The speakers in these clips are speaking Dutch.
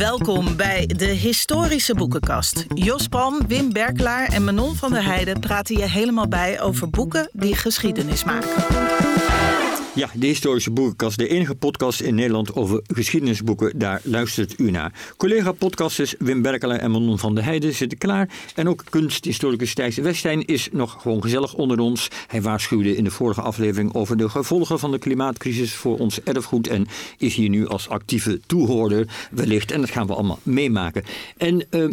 Welkom bij de Historische Boekenkast. Jos Palm, Wim Berkelaar en Manon van der Heijden praten je helemaal bij over boeken die geschiedenis maken. Ja, de Historische Boekenkast, de enige podcast in Nederland over geschiedenisboeken. Daar luistert u naar. Collega-podcasters Wim Berkelaar en Manon van der Heijden zitten klaar. En ook kunsthistoricus Thijs Westijn is nog gewoon gezellig onder ons. Hij waarschuwde in de vorige aflevering over de gevolgen van de klimaatcrisis voor ons erfgoed. En is hier nu als actieve toehoorder wellicht. En dat gaan we allemaal meemaken. En... Uh,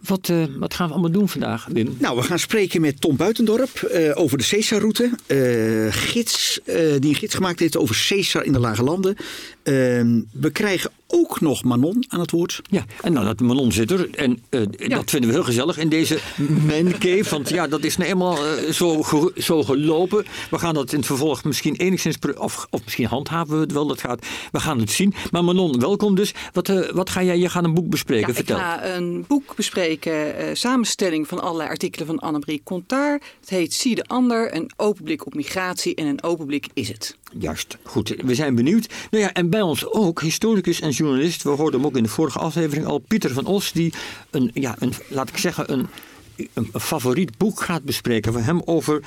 wat, uh, wat, gaan we allemaal doen vandaag, Wim? Nou, we gaan spreken met Tom Buitendorp uh, over de Caesar-route. Uh, gids, die een gids gemaakt heeft over Caesar in de Lage Landen. Ehm, we krijgen ook nog Manon aan het woord. Ja, en nou dat Manon zit er. En uh, ja. dat vinden we heel gezellig in deze mancave. Want ja, dat is nou eenmaal uh, zo, ge, zo gelopen. We gaan dat in het vervolg misschien enigszins... Of, of misschien handhaven we het wel, dat gaat. We gaan het zien. Maar Manon, welkom dus. Wat, uh, wat ga jij... Je gaat een boek bespreken, ja, vertel. ik ga een boek bespreken. samenstelling van allerlei artikelen van Annemarie Contaar. Het heet Zie de Ander. Een open blik op migratie. En een open blik is het. Juist, goed. We zijn benieuwd. Nou ja, en bij ons ook, historicus en journalist. We hoorden hem ook in de vorige aflevering al. Pieter van Os, die een, ja, een, laat ik zeggen, een, een, favoriet boek gaat bespreken van hem over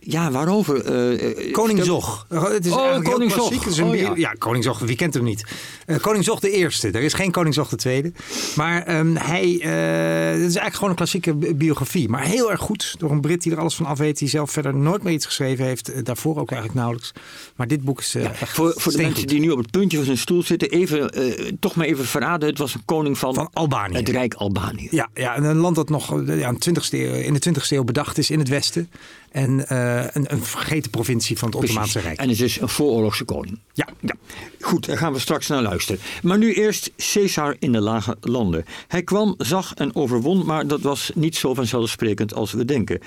ja, waarover? Uh, Koning Zog. Het is oh, Koning Zog. Het is een oh, ja. ja. Koning Zog, wie kent hem niet? Uh, Koning Zog de eerste. Er is geen Koning Zog de tweede. Maar um, hij, uh, het is eigenlijk gewoon een klassieke biografie. Maar heel erg goed. Door een Brit die er alles van af weet. Die zelf verder nooit meer iets geschreven heeft. daarvoor ook eigenlijk nauwelijks. Maar dit boek is ja, Voor, voor de mensen die nu op het puntje van zijn stoel zitten. Even, toch maar even verraden. Het was een koning van, van Albanië. Het Rijk Albanië. Ja, ja, een land dat nog ja, 20 in de 20e eeuw bedacht is in het Westen. En uh, een, een, vergeten provincie van het Ottomaanse Rijk. En het is een vooroorlogse koning. Ja. ja. Goed, daar gaan we straks naar luisteren. Maar nu eerst Caesar in de lage landen. Hij kwam, zag en overwon, maar dat was niet zo vanzelfsprekend als we denken.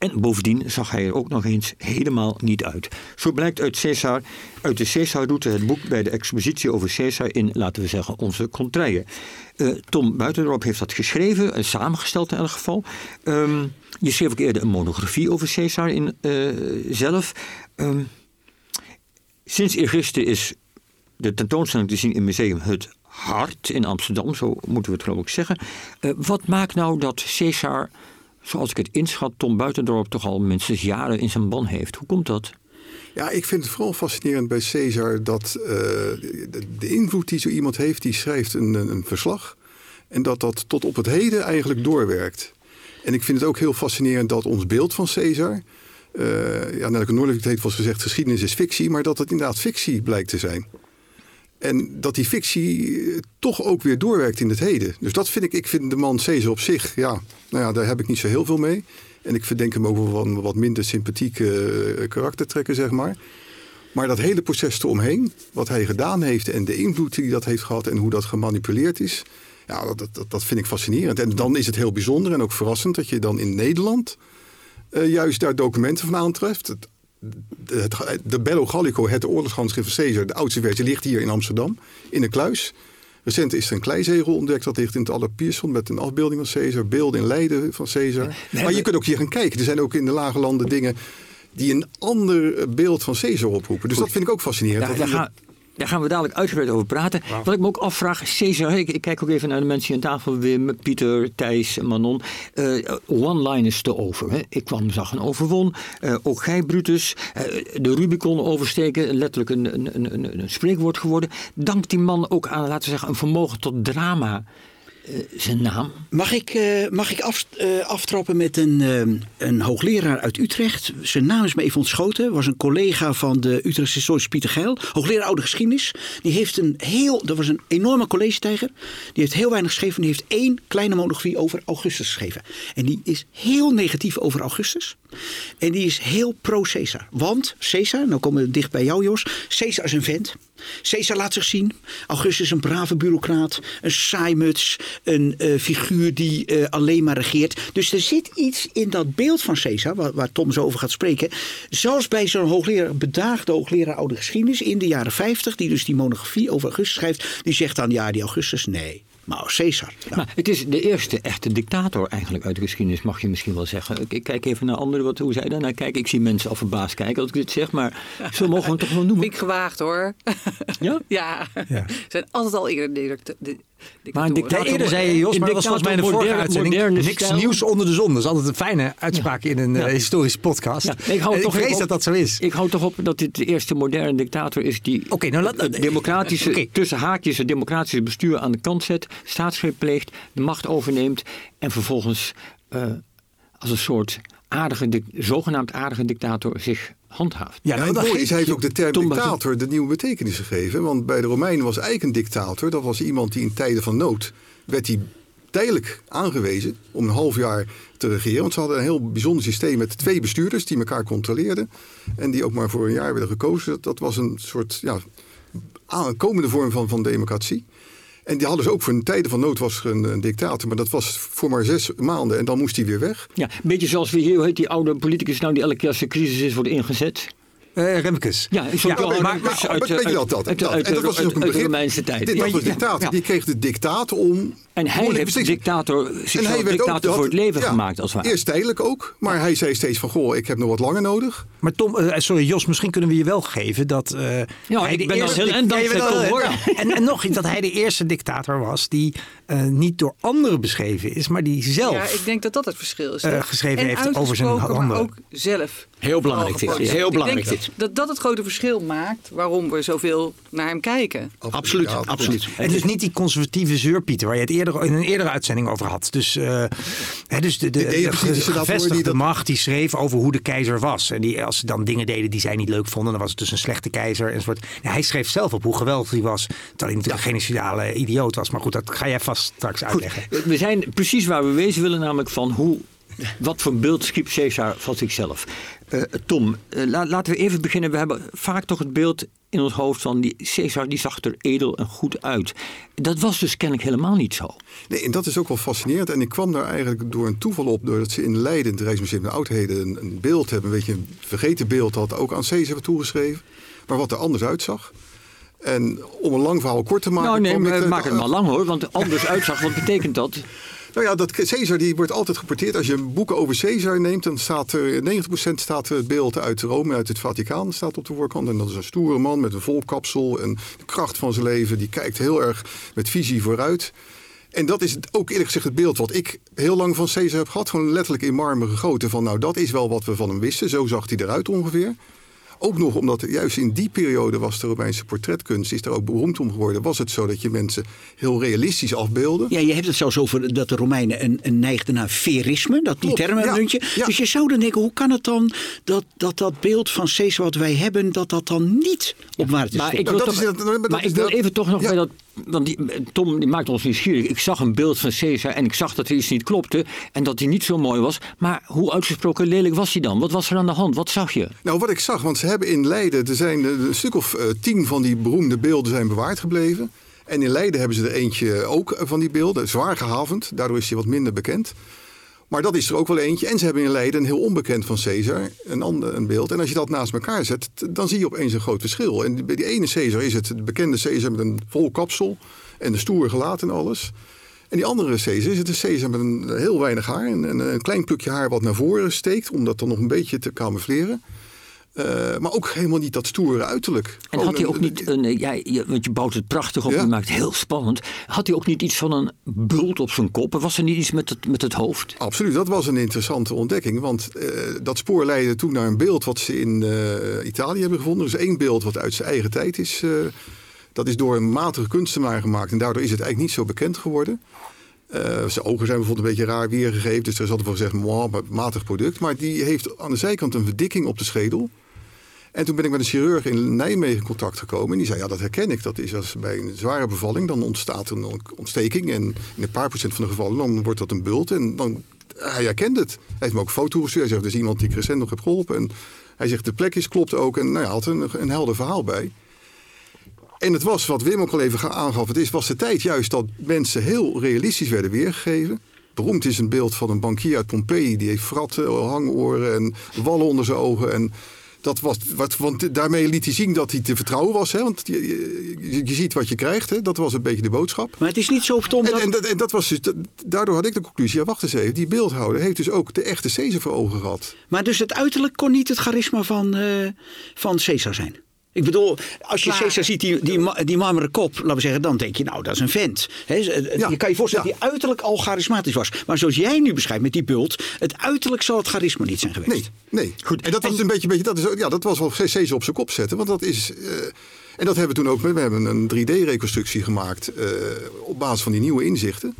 En bovendien zag hij er ook nog eens helemaal niet uit. Zo blijkt uit, Caesar, uit de Caesar-route het boek bij de expositie over Caesar in, laten we zeggen, onze contraien. Uh, Tom Buitendorp heeft dat geschreven, en samengesteld in elk geval. Um, je schreef ook eerder een monografie over Caesar in, uh, zelf. Um, sinds eergisteren is de tentoonstelling te zien in Museum Het Hart in Amsterdam, zo moeten we het geloof ik zeggen. Uh, wat maakt nou dat Caesar zoals ik het inschat, Tom Buitendorp toch al minstens jaren in zijn ban heeft. Hoe komt dat? Ja, ik vind het vooral fascinerend bij Caesar dat de, de, invloed die zo iemand heeft, die schrijft een, een verslag. En dat dat tot op het heden eigenlijk doorwerkt. En ik vind het ook heel fascinerend dat ons beeld van Caesar. Uh, ja, Nelke Noordelijk heeft wel gezegd: geschiedenis is fictie, maar dat het inderdaad fictie blijkt te zijn. En dat die fictie toch ook weer doorwerkt in het heden. Dus dat vind ik, ik vind de man Caesar op zich, ja, nou ja, daar heb ik niet zo heel veel mee. En ik verdenk hem ook van wat minder sympathieke karaktertrekken, zeg maar. Maar dat hele proces eromheen, wat hij gedaan heeft en de invloed die dat heeft gehad en hoe dat gemanipuleerd is, ja, dat, dat, dat vind ik fascinerend. En dan is het heel bijzonder en ook verrassend dat je dan in Nederland uh, juist daar documenten van aantreft. Het, de, de Bello Gallico, het oorlogshandschrift van Caesar, de oudste versie, ligt hier in Amsterdam in een kluis. Recent is er een kleizegel ontdekt, dat ligt in het Allerpierson met een afbeelding van Caesar, beelden in Leiden van Caesar. Nee, maar je kunt ook hier gaan kijken. Er zijn ook in de lage landen dingen die een ander beeld van Caesar oproepen. Dus Goed. dat vind ik ook fascinerend. Ja, daar, daar gaan we dadelijk uitgebreid over praten. Wow. Wat ik me ook afvraag, Caesar, ik, ik, kijk ook even naar de mensen aan tafel, Wim, Pieter, Thijs, Manon. Uh, One-liners te over. Hè. Ik kwam, zag een overwon. Uh, ook gij, Brutus. Uh, de Rubicon oversteken, letterlijk een, een, een, een, spreekwoord geworden. Dankt die man ook aan, laten we zeggen, een vermogen tot drama. Uh, zijn naam. Mag ik, uh, mag ik uh, aftrappen met een, een hoogleraar uit Utrecht? Zijn naam is me even ontschoten. Was een collega van de Utrechtse historische Pieter Geil. Hoogleraar oude geschiedenis. Die heeft een heel, dat was een enorme collegetijger. Die heeft heel weinig geschreven. Die heeft één kleine monografie over Augustus geschreven. En die is heel negatief over Augustus. En die is heel pro-Caesar. Want Caesar, nou komen we dicht bij jou Jos. Caesar is een vent. Caesar laat zich zien. Augustus is een brave bureaucraat. Een saaimuts. Een uh, figuur die uh, alleen maar regeert. Dus er zit iets in dat beeld van Caesar, waar, waar Tom zo over gaat spreken. Zelfs bij zo'n hoogleraar, bedaagde hoogleraar oude geschiedenis in de jaren 50, die dus die monografie over Augustus schrijft, die zegt dan ja, die Augustus, nee. Maar Caesar. Ja. Maar het is de eerste echte dictator eigenlijk uit de geschiedenis, mag je misschien wel zeggen. Ik kijk even naar anderen, wat, hoe zij daar naar kijken. Ik zie mensen al verbaasd kijken als ik dit zeg, maar zo mogen we het toch wel noemen. Ik gewaagd hoor. Ja? ja. ja. Er zijn altijd al eerder Maar een dictator, eerder zei je, Jos, maar dat was volgens mij de vorige uitzending. Niks stijl. nieuws onder de zon. Dat is altijd een fijne uitspraak in een eh, historische podcast. Ja, ik hou En toch ik vrees op- dat dat zo is. Ik hou toch op dat dit de eerste moderne dictator is die Oké, nou laat- het democratische, tussen haakjes het democratische bestuur aan de kant zet, staatsgreep pleegt, de macht overneemt en vervolgens eh, als een soort aardige, zogenaamd aardige dictator zich handhaaft. Ja, nou, en dat is, hij heeft ook de term dictator de nieuwe betekenis gegeven. Want bij de Romeinen was eigenlijk een dictator. Dat was iemand die in tijden van nood werd hij tijdelijk aangewezen om een half jaar te regeren. Want ze hadden een heel bijzonder systeem met twee bestuurders die elkaar controleerden. En die ook maar voor een jaar werden gekozen. Dat, dat was een soort ja, aankomende vorm van, van democratie. En die hadden ze ook voor een tijden van nood was er een, een dictator. Maar dat was voor maar zes maanden en dan moest hij weer weg. Ja, een beetje zoals we hier, hoe heet die oude politicus nou die elke keer als er crisis is wordt ingezet? Eh, Remkes. Ja, Ja, maar- dus maar- uit, weet je uit- dat, dat, uit- dat. uit- En dat was dus uit- ook een uit de begrip. Romeinse tijd. Dit Ja, was dictator. ja. Die kreeg de dictaat om... En hij heeft beslissingen. dictator, En zichzelf hij werd dictator ook, dat- voor het leven ja, gemaakt als het ware. Eerst tijdelijk ook, maar hij zei steeds van... goh, ik heb nog wat langer nodig. Maar Tom, eh, sorry Jos, misschien kunnen we je wel geven dat eh Ja, hij ik de ben al eerste heel- en Ja, dankzij hoor. ja. En, en nog iets, dat hij de eerste dictator was die eh, niet door anderen beschreven is, maar die zelf. Ja, ik denk dat dat het verschil is. Eh, geschreven en heeft over zijn maar handen. ook zelf. Heel belangrijk dit. geproduceerd. Heel Ik belangrijk dit. Dat dat het grote verschil maakt waarom we zoveel naar hem kijken. Absoluut, Ja, absoluut. En dus niet die conservatieve zeurpieter waar je het eerder in een eerdere uitzending over had. Dus, eh, hè, dus de, de, de dat gevestigde dat- macht die schreef over hoe de keizer was. En die, als ze dan dingen deden die zij niet leuk vonden, dan was het dus een slechte keizer. En soort, hij schreef zelf op hoe geweldig hij was. Terwijl hij natuurlijk een genocidale idioot was. Maar goed, dat ga jij vast straks uitleggen. We zijn precies waar we wezen willen, namelijk van hoe, wat voor beeld schiep Caesar van zichzelf. Eh, Tom, eh, la- laten we even beginnen. We hebben vaak toch het beeld in ons hoofd van die Caesar, die zag er edel en goed uit. Dat was dus kennelijk helemaal niet zo. Nee, en dat is ook wel fascinerend. En ik kwam daar eigenlijk door een toeval op... doordat ze in Leiden, het Rijksmuseum de Oudheden... een, een beeld hebben, een beetje een vergeten beeld... had ook aan Caesar werd toegeschreven. Maar wat er anders uitzag. En om een lang verhaal kort te maken... nou nee, maar er- maak het maar lang hoor, want anders uitzag, wat betekent dat? Nou ja, dat Caesar die wordt altijd geporteerd. Als je boeken over Caesar neemt, dan staat er 90% staat het beeld uit Rome, uit het Vaticaan, staat op de voorkant. En dat is een stoere man met een vol kapsel en de kracht van zijn leven. Die kijkt heel erg met visie vooruit. En dat is ook eerlijk gezegd het beeld wat ik heel lang van Caesar heb gehad. Gewoon letterlijk in marmer gegoten van nou dat is wel wat we van hem wisten. Zo zag hij eruit ongeveer. Ook nog omdat juist in die periode was de Romeinse portretkunst, is er ook beroemd om geworden. Was het zo dat je mensen heel realistisch afbeelden. Ja, je hebt het zelfs over dat de Romeinen een, een neigden naar verisme. Dat die term ja, muntje. ja. Dus je zou dan denken, hoe kan het dan dat dat, dat beeld van Caesar wat wij hebben, dat dat dan niet op waarde is? Maar ik wil, dat toch, is het- maar ik wil even toch nog Ja. bij dat. Want die, Tom die maakt ons nieuwsgierig. Ik zag een beeld van Caesar en ik zag dat er iets niet klopte. En dat hij niet zo mooi was. Maar hoe uitgesproken lelijk was hij dan? Wat was er aan de hand? Wat zag je? Nou, wat ik zag, want ze hebben in Leiden, er zijn een stuk of eh, tien van die beroemde beelden zijn bewaard gebleven. En in Leiden hebben ze er eentje ook eh, van die beelden, zwaar gehavend. Daardoor is hij wat minder bekend. Maar dat is er ook wel eentje. En ze hebben in Leiden een heel onbekend van Caesar, een, ander, een beeld. En als je dat naast elkaar zet, dan zie je opeens een groot verschil. En bij die ene Caesar is het de bekende Caesar met een vol kapsel en de stoere gelaat en alles. En die andere Caesar is het een Caesar met een heel weinig haar en een klein plukje haar wat naar voren steekt, om dat dan nog een beetje te camoufleren. Eh, maar ook helemaal niet dat stoere uiterlijk. En had hij een- ook niet, een, eh, ja, je, want je bouwt het prachtig op, Ja. je maakt het heel spannend. Had hij ook niet iets van een bult op zijn kop? Was er niet iets met het, met het hoofd? Absoluut, dat was een interessante ontdekking. Want eh, dat spoor leidde toen naar een beeld wat ze in Italië hebben gevonden. Dus één beeld wat uit zijn eigen tijd is. dat is door een matige kunstenaar gemaakt. En daardoor is het eigenlijk niet zo bekend geworden. Eh, zijn ogen zijn bijvoorbeeld een beetje raar weergegeven. Dus er is altijd wel gezegd, "Mwah, maar matig product. Maar die heeft aan de zijkant een verdikking op de schedel. En toen ben ik met een chirurg in Nijmegen in contact gekomen. En die zei, ja, dat herken ik. Dat is als bij een zware bevalling, dan ontstaat een ontsteking. En in een paar procent van de gevallen, dan wordt dat een bult. En dan, hij herkent het. Hij heeft me ook foto gestuurd. Hij zegt, dus iemand die ik recent nog heb geholpen. En hij zegt, de plek is, klopt ook. En nou ja, had een, een helder verhaal bij. En het was, wat Wim ook al even aangaf, het is, was de tijd juist dat mensen heel realistisch werden weergegeven. Beroemd is een beeld van een bankier uit Pompeii. Die heeft fratten, hangoren en wallen onder zijn ogen. En dat was, wat, want daarmee liet hij zien dat hij te vertrouwen was. Hè? Want je, je, je ziet wat je krijgt. Hè? Dat was een beetje de boodschap. Maar het is niet zo, Tom, En, dat... en, dat, en dat was dus, dat- daardoor had ik de conclusie, ja wacht eens even. Die beeldhouder heeft dus ook de echte Caesar voor ogen gehad. Maar dus het uiterlijk kon niet het charisma van, eh, van Caesar zijn. Ik bedoel, als je. Caesar ziet, die, die, die marmeren kop, laten we zeggen, dan denk je, nou, dat is een vent. Hè, eh, Ja, je kan je voorstellen ja. dat hij uiterlijk al charismatisch was. Maar zoals jij nu beschrijft met die bult, het uiterlijk zal het charisma niet zijn geweest. Nee, nee. Goed. En dat was een beetje, beetje dat, is, ja, dat was wel Caesar op zijn kop zetten. Want dat is. eh, en dat hebben we toen ook. We hebben een 3D-reconstructie gemaakt. eh, op basis van die nieuwe inzichten.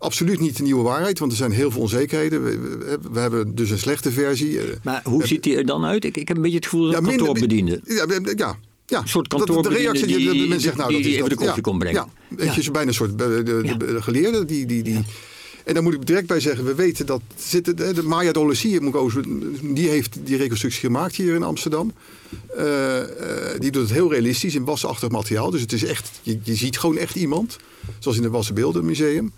Absoluut niet de nieuwe waarheid, want er zijn heel veel onzekerheden. We, we- we hebben dus een slechte versie. eh, Maar hoe ziet hij er dan uit? Ik, ik heb een beetje het gevoel dat ja, minder- kantoorbediende. Ja, ja, ja. Een soort Dat- De kantoorbediende reactie die, die- mensen zeggen, nou, die- dat die is even dat, de koffie komt brengen. Ja, Ja. je, bijna een soort de, de, de, de geleerde die, die, die en daar moet ik direct bij zeggen, we weten dat zitten, de, de Maya zo- die heeft die reconstructie gemaakt hier in Amsterdam. Eh, eh, die doet het heel realistisch in wasachtig materiaal. Dus het is echt, je, je ziet gewoon echt iemand. Zoals in het Wassen Beeldenmuseum.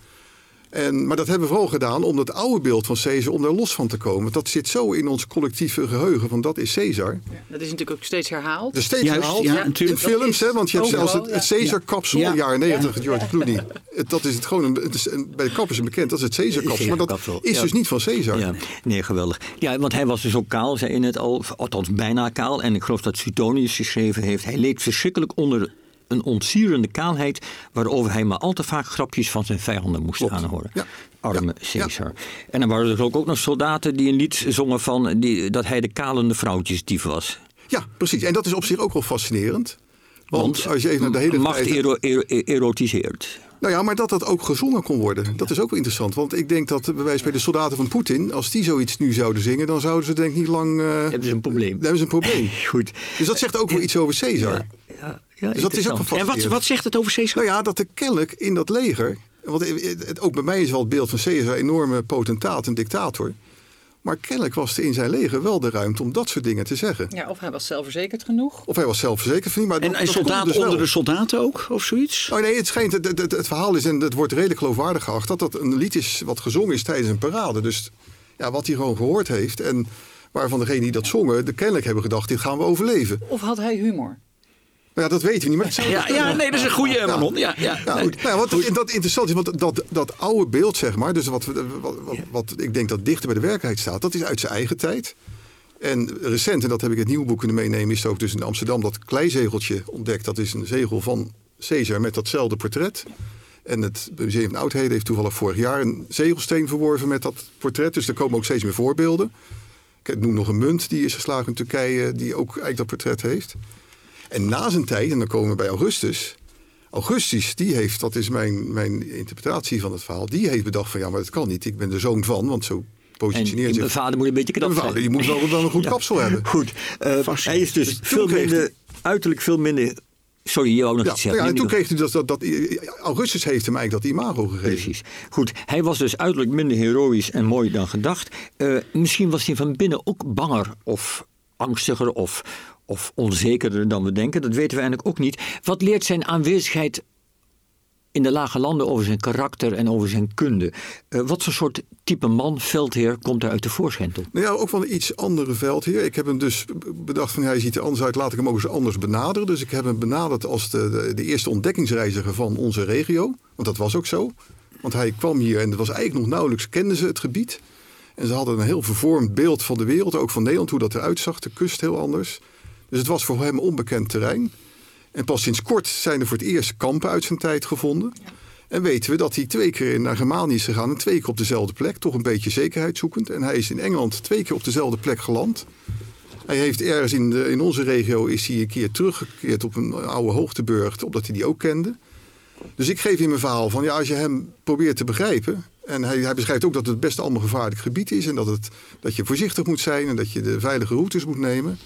En, maar dat hebben we vooral gedaan om dat oude beeld van Caesar, om daar los van te komen. Dat zit zo in ons collectieve geheugen, van dat is Caesar. Dat is natuurlijk ook steeds herhaald. Dat is steeds Juist, herhaald. ja, in films, hè, want je hebt Overal, zelfs het, het. Caesar-kapsel, Ja. in de jaren negentig, George Clooney. Het- Dat is het gewoon, een, het is een- bij de kappers een bekend, dat is het Caesar-kapsel. Maar dat is ja. dus niet van Caesar. Ja, nee, geweldig. Ja, want hij was dus ook kaal, zei je net al. Althans, bijna kaal. En ik geloof dat Suetonius geschreven heeft. Hij leed verschrikkelijk onder een ontsierende kaalheid... waarover hij maar al te vaak grapjes van zijn vijanden moest Klopt. aanhoren. Ja. Arme Ja. Caesar. En dan waren er ook, ook nog soldaten die een lied zongen van... Die, dat hij de kalende vrouwtjesdief was. Ja, precies. En dat is op zich ook wel fascinerend. Want, Want als je even naar de hele macht tijd... ero- ero- erotiseert. Nou ja, maar dat dat ook gezongen kon worden. Dat is ook wel interessant. Want ik denk dat bij wijze van de soldaten van Poetin... als die zoiets nu zouden zingen... dan zouden ze denk ik niet lang... eh, Hebben ze een probleem. dan hebben ze een probleem. Goed. Dus dat zegt ook wel iets over Caesar. Ja, ja, Dus dat is ook interessant. wel En wat, wat zegt het over Caesar? Nou ja, dat er kennelijk in dat leger. Want ook bij mij is wel het beeld van Caesar een enorme potentaat, een dictator. Maar kennelijk was er in zijn leger wel de ruimte om dat soort dingen te zeggen. Ja, of hij was zelfverzekerd genoeg. Of hij was zelfverzekerd maar En, dat, en dat kon soldaten dus wel. onder de soldaten ook, of zoiets? Oh nee, het schijnt, het, het, het verhaal is, en het wordt redelijk geloofwaardig geacht, dat dat een lied is wat gezongen is tijdens een parade. Dus ja, wat hij gewoon gehoord heeft en waarvan degenen die dat zongen, de kennelijk hebben gedacht, dit gaan we overleven. Of had hij humor? Maar ja, dat weten we niet, maar het zou Ja, ja, nee, dat is een goede Manon. Ja, ja. Ja, Nee. goed. Nou, ja, wat dat, dat interessant is, want dat, dat oude beeld, zeg maar, dus wat, wat, wat, wat ik denk dat dichter bij de werkelijkheid staat, dat is uit zijn eigen tijd. En recent, en dat heb ik het nieuwe boek kunnen meenemen, is ook dus in Amsterdam dat kleizegeltje ontdekt. Dat is een zegel van Caesar met datzelfde portret. En het Museum van Oudheden heeft toevallig vorig jaar een zegelsteen verworven met dat portret. Dus er komen ook steeds meer voorbeelden. Ik noem nog een munt die is geslagen in Turkije, die ook eigenlijk dat portret heeft. En na zijn tijd, en dan komen we bij Augustus. Augustus, die heeft, dat is mijn, mijn interpretatie van het verhaal, die heeft bedacht van ja, maar dat kan niet. Ik ben de zoon van, want zo positioneert En zich. mijn vader moet een beetje knap Mijn zijn. vader, die moet wel, wel een goed Ja. kapsel hebben. Goed. Eh, hij is dus, Dus veel minder, hij- uiterlijk veel minder... Sorry, je wou nog Ja, iets nou zeggen. ja, en toen kreeg hij dat, dat, dat, Augustus heeft hem eigenlijk dat imago gegeven. Precies. Goed, hij was dus uiterlijk minder heroïs en mooi dan gedacht. Eh, misschien was hij van binnen ook banger of angstiger of, of onzekerder dan we denken. Dat weten we eigenlijk ook niet. Wat leert zijn aanwezigheid in de lage landen over zijn karakter en over zijn kunde? Eh, wat voor soort type man, veldheer, komt er uit de voorschijn toe? Nou ja, ook van een iets andere veldheer. Ik heb hem dus bedacht van hij ziet er anders uit, laat ik hem ook eens anders benaderen. Dus ik heb hem benaderd als de, de, de eerste ontdekkingsreiziger van onze regio. Want dat was ook zo. Want hij kwam hier en het was eigenlijk nog nauwelijks kenden ze het gebied. En ze hadden een heel vervormd beeld van de wereld, ook van Nederland, hoe dat eruit zag. De kust heel anders. Dus het was voor hem onbekend terrein. En pas sinds kort zijn er voor het eerst kampen uit zijn tijd gevonden. En weten we dat hij twee keer naar Germanië is gegaan en twee keer op dezelfde plek. Toch een beetje zekerheid zoekend. En hij is in Engeland twee keer op dezelfde plek geland. Hij heeft ergens in, de, in onze regio is hij een keer teruggekeerd op een oude hoogteburg, omdat hij die ook kende. Dus ik geef in mijn verhaal van ja, als je hem probeert te begrijpen. En hij, hij beschrijft ook dat het best allemaal gevaarlijk gebied is. En dat, het, dat je voorzichtig moet zijn en dat je de veilige routes moet nemen.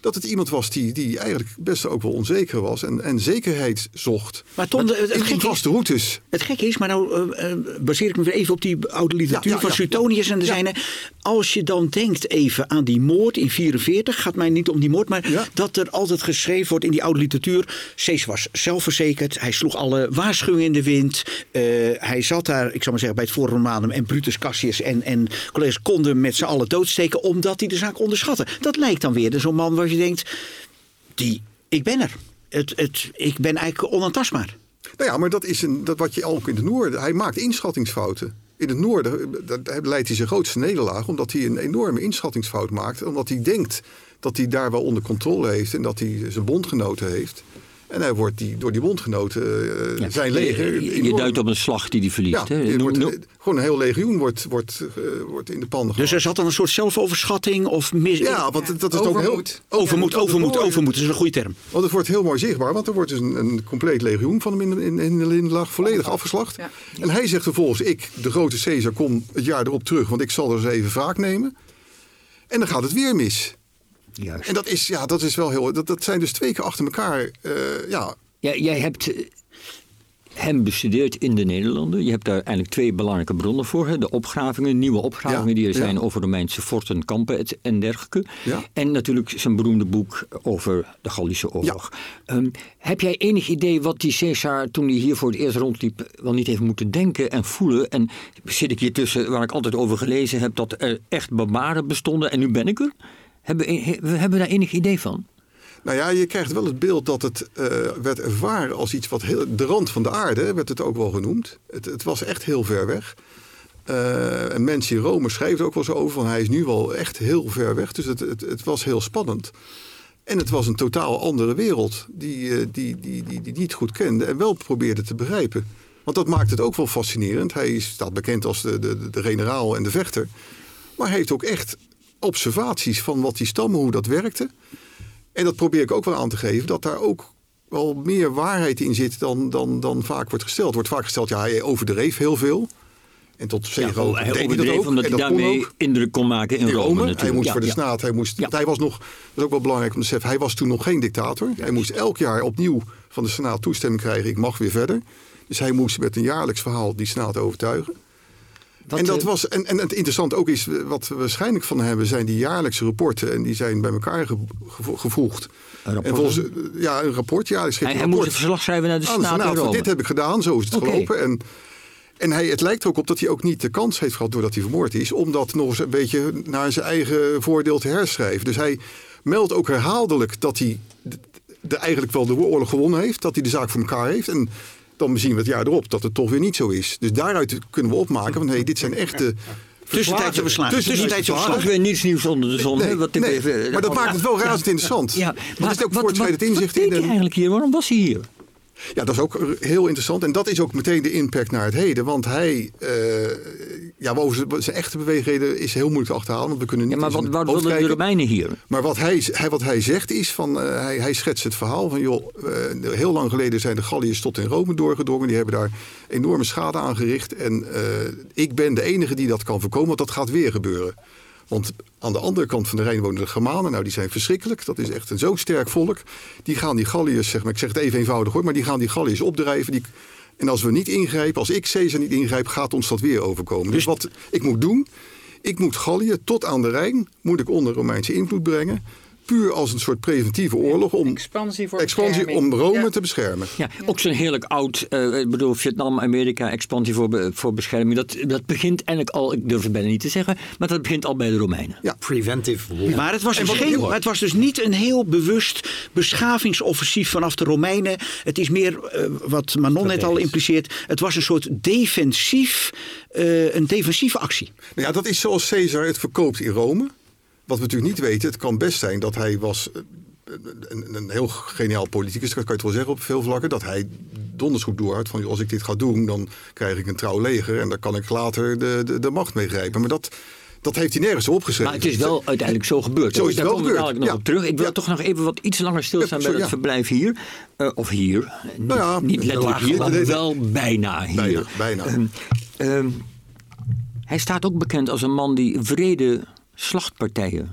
Dat het iemand was die, die eigenlijk best ook wel onzeker was en, en zekerheid zocht. Maar de- het gekke is- vaste routes. Het gekke is, maar nou eh, eh, baseer ik me weer even op die oude literatuur Ja, ja, van Suetonius en de zijne. Als je dan denkt even aan die moord in 44, gaat mij niet om die moord, maar dat er altijd geschreven wordt in die oude literatuur. Caesar was zelfverzekerd, hij sloeg alle waarschuwingen in de wind. eh, hij zat daar, ik zal maar zeggen, bij het Forum Romanum en Brutus Cassius en, en collega's konden met z'n allen doodsteken omdat hij de zaak onderschatte. Dat lijkt dan weer zo'n man waar je denkt, die, ik ben er. Het, het, ik ben eigenlijk onaantastbaar. Nou ja, maar dat is een, dat wat je ook in de Noorden. Hij maakt inschattingsfouten. in het noorden leidt hij zijn grootste nederlaag omdat hij een enorme inschattingsfout maakt. Omdat hij denkt dat hij daar wel onder controle heeft en dat hij zijn bondgenoten heeft. En hij wordt die, door die bondgenoten uh, Ja. zijn leger. Je, je duidt op een slag die hij verliest. ja, hè? wordt, eh, gewoon een heel legioen wordt, wordt, eh, wordt in de pan Dus gegooid. er zat dan een soort zelfoverschatting of mis... Ja, want dat is ook heel... Overmoed. Overmoed, overmoed, het- overmoed. Dat is een goede term. Want het wordt heel mooi zichtbaar, want er wordt dus een, een compleet legioen van hem in, in, in de Lindenlaag volledig afgeslacht. Ja. En hij zegt vervolgens, ik, de grote Caesar, kom het jaar erop terug, want ik zal er eens even wraak nemen. En dan gaat het weer mis. Juist. En dat is, ja, dat is wel heel. Dat, dat zijn dus twee keer achter elkaar. eh, ja, Ja, jij hebt eh, hem bestudeerd in de Nederlanden. Je hebt daar eigenlijk twee belangrijke bronnen voor. Hè? De opgravingen, nieuwe opgravingen Ja, die er ja. zijn over Romeinse forten, kampen en dergelijke. Ja. En natuurlijk zijn beroemde boek over de Gallische oorlog. Ehm, heb jij enig idee wat die Caesar toen hij hier voor het eerst rondliep wel niet heeft moeten denken en voelen? En zit ik hier tussen waar ik altijd over gelezen heb dat er echt barbaren bestonden en nu ben ik er? Hebben, we- we hebben daar enig idee van? nou ja, je krijgt wel het beeld dat het eh, werd ervaren als iets wat heel. De rand van de aarde werd het ook wel genoemd. Het, het was echt heel ver weg. Eh, en mensen in Rome schrijven er ook wel zo over van hij is nu wel echt heel ver weg. Dus het, het, het was heel spannend. En het was een totaal andere wereld die, eh, die, die, die, die niet goed kende en wel probeerde te begrijpen. Want dat maakt het ook wel fascinerend. Hij staat bekend als de, de, de generaal en de vechter. Maar hij heeft ook echt observaties van wat die stammen, hoe dat werkte. En dat probeer ik ook wel aan te geven, dat daar ook wel meer waarheid in zit dan, dan, dan vaak wordt gesteld. Er wordt vaak gesteld, ja, hij overdreef heel veel. En tot Ja, zege over hij overdreef ook. omdat En hij daarmee indruk kon maken in, In Rome, Rome. Hij moest Ja, voor de ja. Senaat. Hij, moest, Ja. hij was nog, dat is ook wel belangrijk om te zeggen, hij was toen nog geen dictator. Hij moest elk jaar opnieuw van de Senaat toestemming krijgen, ik mag weer verder. Dus hij moest met een jaarlijks verhaal die Senaat overtuigen. Wat, en, dat eh, was, en, en het interessante ook is, wat we waarschijnlijk van hebben, zijn die jaarlijkse rapporten. En die zijn bij elkaar ge- gevo- gevoegd. Een rapport? En volgens, ja, een rapport, ja, hij hij, moest een verslag schrijven naar de de Senaat Rome. Dit heb ik gedaan, zo is het gelopen. En, en hij, het lijkt er ook op dat hij ook niet de kans heeft gehad doordat hij vermoord is, om dat nog eens een beetje naar zijn eigen voordeel te herschrijven. Dus hij meldt ook herhaaldelijk dat hij de, de- eigenlijk wel de oorlog gewonnen heeft, dat hij de zaak voor elkaar heeft. En dan zien we het jaar erop dat het toch weer niet zo is. Dus daaruit kunnen we opmaken van hey, dit zijn echte. Tussentijdse verslagen. Tussentijdse Ook verslagen. weer niets nieuws onder de zon. Nee, wat nee, even- maar dat maakt het wel razend interessant. Ja, Want is ook voortschrijdend inzicht wat in een- eigenlijk hier? Waarom was hij hier? Ja, dat is ook heel interessant. En dat is ook meteen de impact naar het heden. Want hij, eh, ja, over zijn, echte beweegredenen is heel moeilijk te achterhalen. Want we kunnen niet Ja, maar wat, hoofd wilden de kijken. Romeinen hier? Maar wat hij, hij- wat hij zegt is van, eh, hij, hij schetst het verhaal van, joh, eh, heel lang geleden zijn de Galliërs tot in Rome doorgedrongen. Die hebben daar enorme schade aangericht. En ik ben de enige die dat kan voorkomen, want dat gaat weer gebeuren. Want aan de andere kant van de Rijn wonen de Germanen. Nou, die zijn verschrikkelijk. Dat is echt een zo sterk volk. Die gaan die Galliërs, zeg maar, ik zeg het even eenvoudig hoor, maar die gaan die Galliërs opdrijven. Die, en als we niet ingrijpen, als ik Caesar niet ingrijp, gaat ons dat weer overkomen. Dus wat ik moet doen, ik moet Gallië tot aan de Rijn, moet ik onder Romeinse invloed brengen. Puur als een soort preventieve oorlog om, Expansie voor expansie om Rome Ja. te beschermen. Ja, ook zo'n heerlijk oud, eh, ik bedoel Vietnam, Amerika, expansie voor, be- voor bescherming. Dat, dat begint eigenlijk al, ik durf het bijna niet te zeggen, maar dat begint al bij de Romeinen. Ja. Preventive war. Maar het was, dus geen, het was dus niet een heel bewust beschavingsoffensief vanaf de Romeinen. Het is meer, eh, wat Manon net al impliceert, het was een soort defensief, eh, een defensieve actie. Nou ja, dat is zoals Caesar het verkoopt in Rome. Wat we natuurlijk niet weten, het kan best zijn dat hij was eh, een, een heel geniaal politicus, dat kan je het wel zeggen op veel vlakken. Dat hij donders goed doorhoudt van als ik dit ga doen, dan krijg ik een trouw leger en dan kan ik later de, de, de macht meegrijpen. Maar dat, dat heeft hij nergens opgeschreven. Maar het is wel uiteindelijk zo gebeurd. Zo is het Daar wel komen we dadelijk nog ja. op terug. Ik wil Ja. toch nog even wat iets langer stilstaan Ja, bij het verblijf hier. Eh, of hier. Niet, Nou niet letterlijk hier, maar wel bijna hier. Bijna, bijna. Ehm, ehm, hij staat ook bekend als een man die vrede slachtpartijen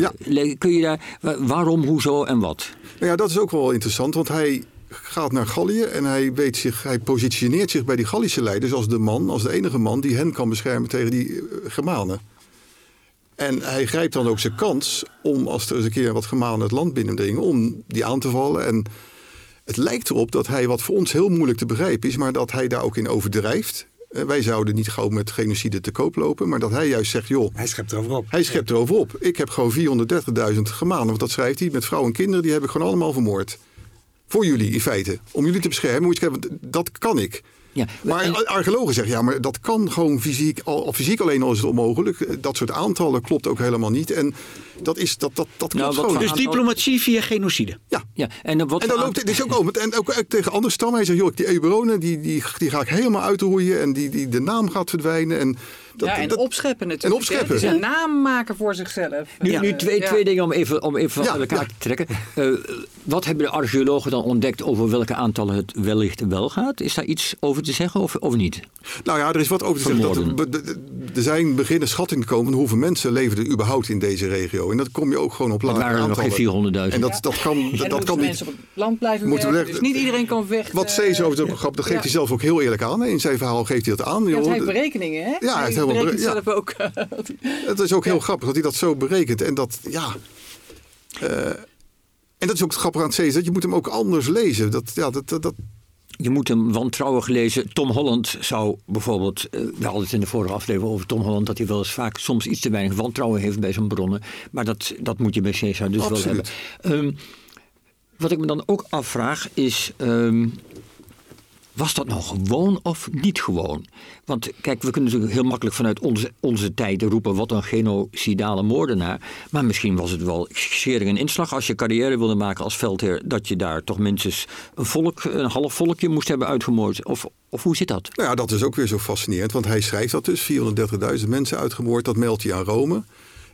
Ja. Le- Kun je daar, wa- waarom, hoezo en wat? Nou ja, dat is ook wel interessant, want hij gaat naar Gallië en hij, weet zich, hij positioneert zich bij die Gallische leiders als de man, als de enige man die hen kan beschermen tegen die eh, Germanen. En hij grijpt dan ook zijn kans om, als er eens een keer wat Germanen het land binnendringen, om die aan te vallen. En het lijkt erop dat hij, wat voor ons heel moeilijk te begrijpen is, maar dat hij daar ook in overdrijft. Eh, Wij zouden niet gauw met genocide te koop lopen, maar dat hij juist zegt, joh, Hij schept erover op. hij schept erover op. Ik heb gewoon 430.000 Germanen, want dat schrijft hij, met vrouwen en kinderen, die heb ik gewoon allemaal vermoord. Voor jullie in feite. Om jullie te beschermen moet je dat kan ik. Ja, Maar en- archeologen zeggen, ja, maar dat kan gewoon fysiek, al, fysiek alleen al is het onmogelijk. Dat soort aantallen klopt ook helemaal niet. En dat, is, dat, dat, dat klopt Nou, wat gewoon. Dus diplomatie via genocide. Ja. ja, en dan wat En dan loopt aant- het is ook over. En ook, ook tegen andere stammen. Hij zegt, joh, die Eberonen, die, die, die ga ik helemaal uitroeien. En die, die, de naam gaat verdwijnen. En, dat, ja, en dat- opscheppen natuurlijk. En opscheppen. een naam maken voor zichzelf. Nu, Ja. nu twee, Ja. twee dingen om even, om even Ja, aan elkaar ja. te trekken. Eh, wat hebben de archeologen dan ontdekt over welke aantallen het wellicht wel gaat? Is daar iets over te zeggen of, of niet? Nou ja, er is wat over te zeggen. Dat er, er zijn beginnen schattingen te komen van hoeveel mensen leven er überhaupt in deze regio. En dat kom je ook gewoon op lage waren er nog geen 400.000. En dat, dat kan, En dat, dat kan niet. mensen op het land blijven Moeten werken. we- Dus niet iedereen kan vechten. Wat Caesar over het grap, dat geeft Ja. hij zelf ook heel eerlijk aan. hè. In zijn verhaal geeft hij dat aan. Ja, joh. hij heeft berekeningen, hè? hij heeft helemaal berekent bere- ja. zelf ook. Het is ook heel grappig dat hij dat zo berekent. En dat, ja. eh, en dat is ook het grappige aan het Caesar. dat Je moet hem ook anders lezen. Dat, ja, dat, dat, dat, Je moet hem wantrouwig lezen. Tom Holland zou bijvoorbeeld, eh, we hadden het in de vorige aflevering over Tom Holland, dat hij wel eens vaak soms iets te weinig wantrouwen heeft bij zijn bronnen. Maar dat, dat moet je bij Caesar dus Absoluut. wel hebben. Ehm, wat ik me dan ook afvraag is, ehm, was dat nou gewoon of niet gewoon? Want kijk, we kunnen natuurlijk heel makkelijk vanuit onze, onze tijd roepen wat een genocidale moordenaar. Maar misschien was het wel schering en inslag als je carrière wilde maken als veldheer. Dat je daar toch minstens een, volk, een half volkje moest hebben uitgemoord. Of, of hoe zit dat? nou ja, dat is ook weer zo fascinerend. Want hij schrijft dat dus. 430.000 mensen uitgemoord. Dat meldt hij aan Rome.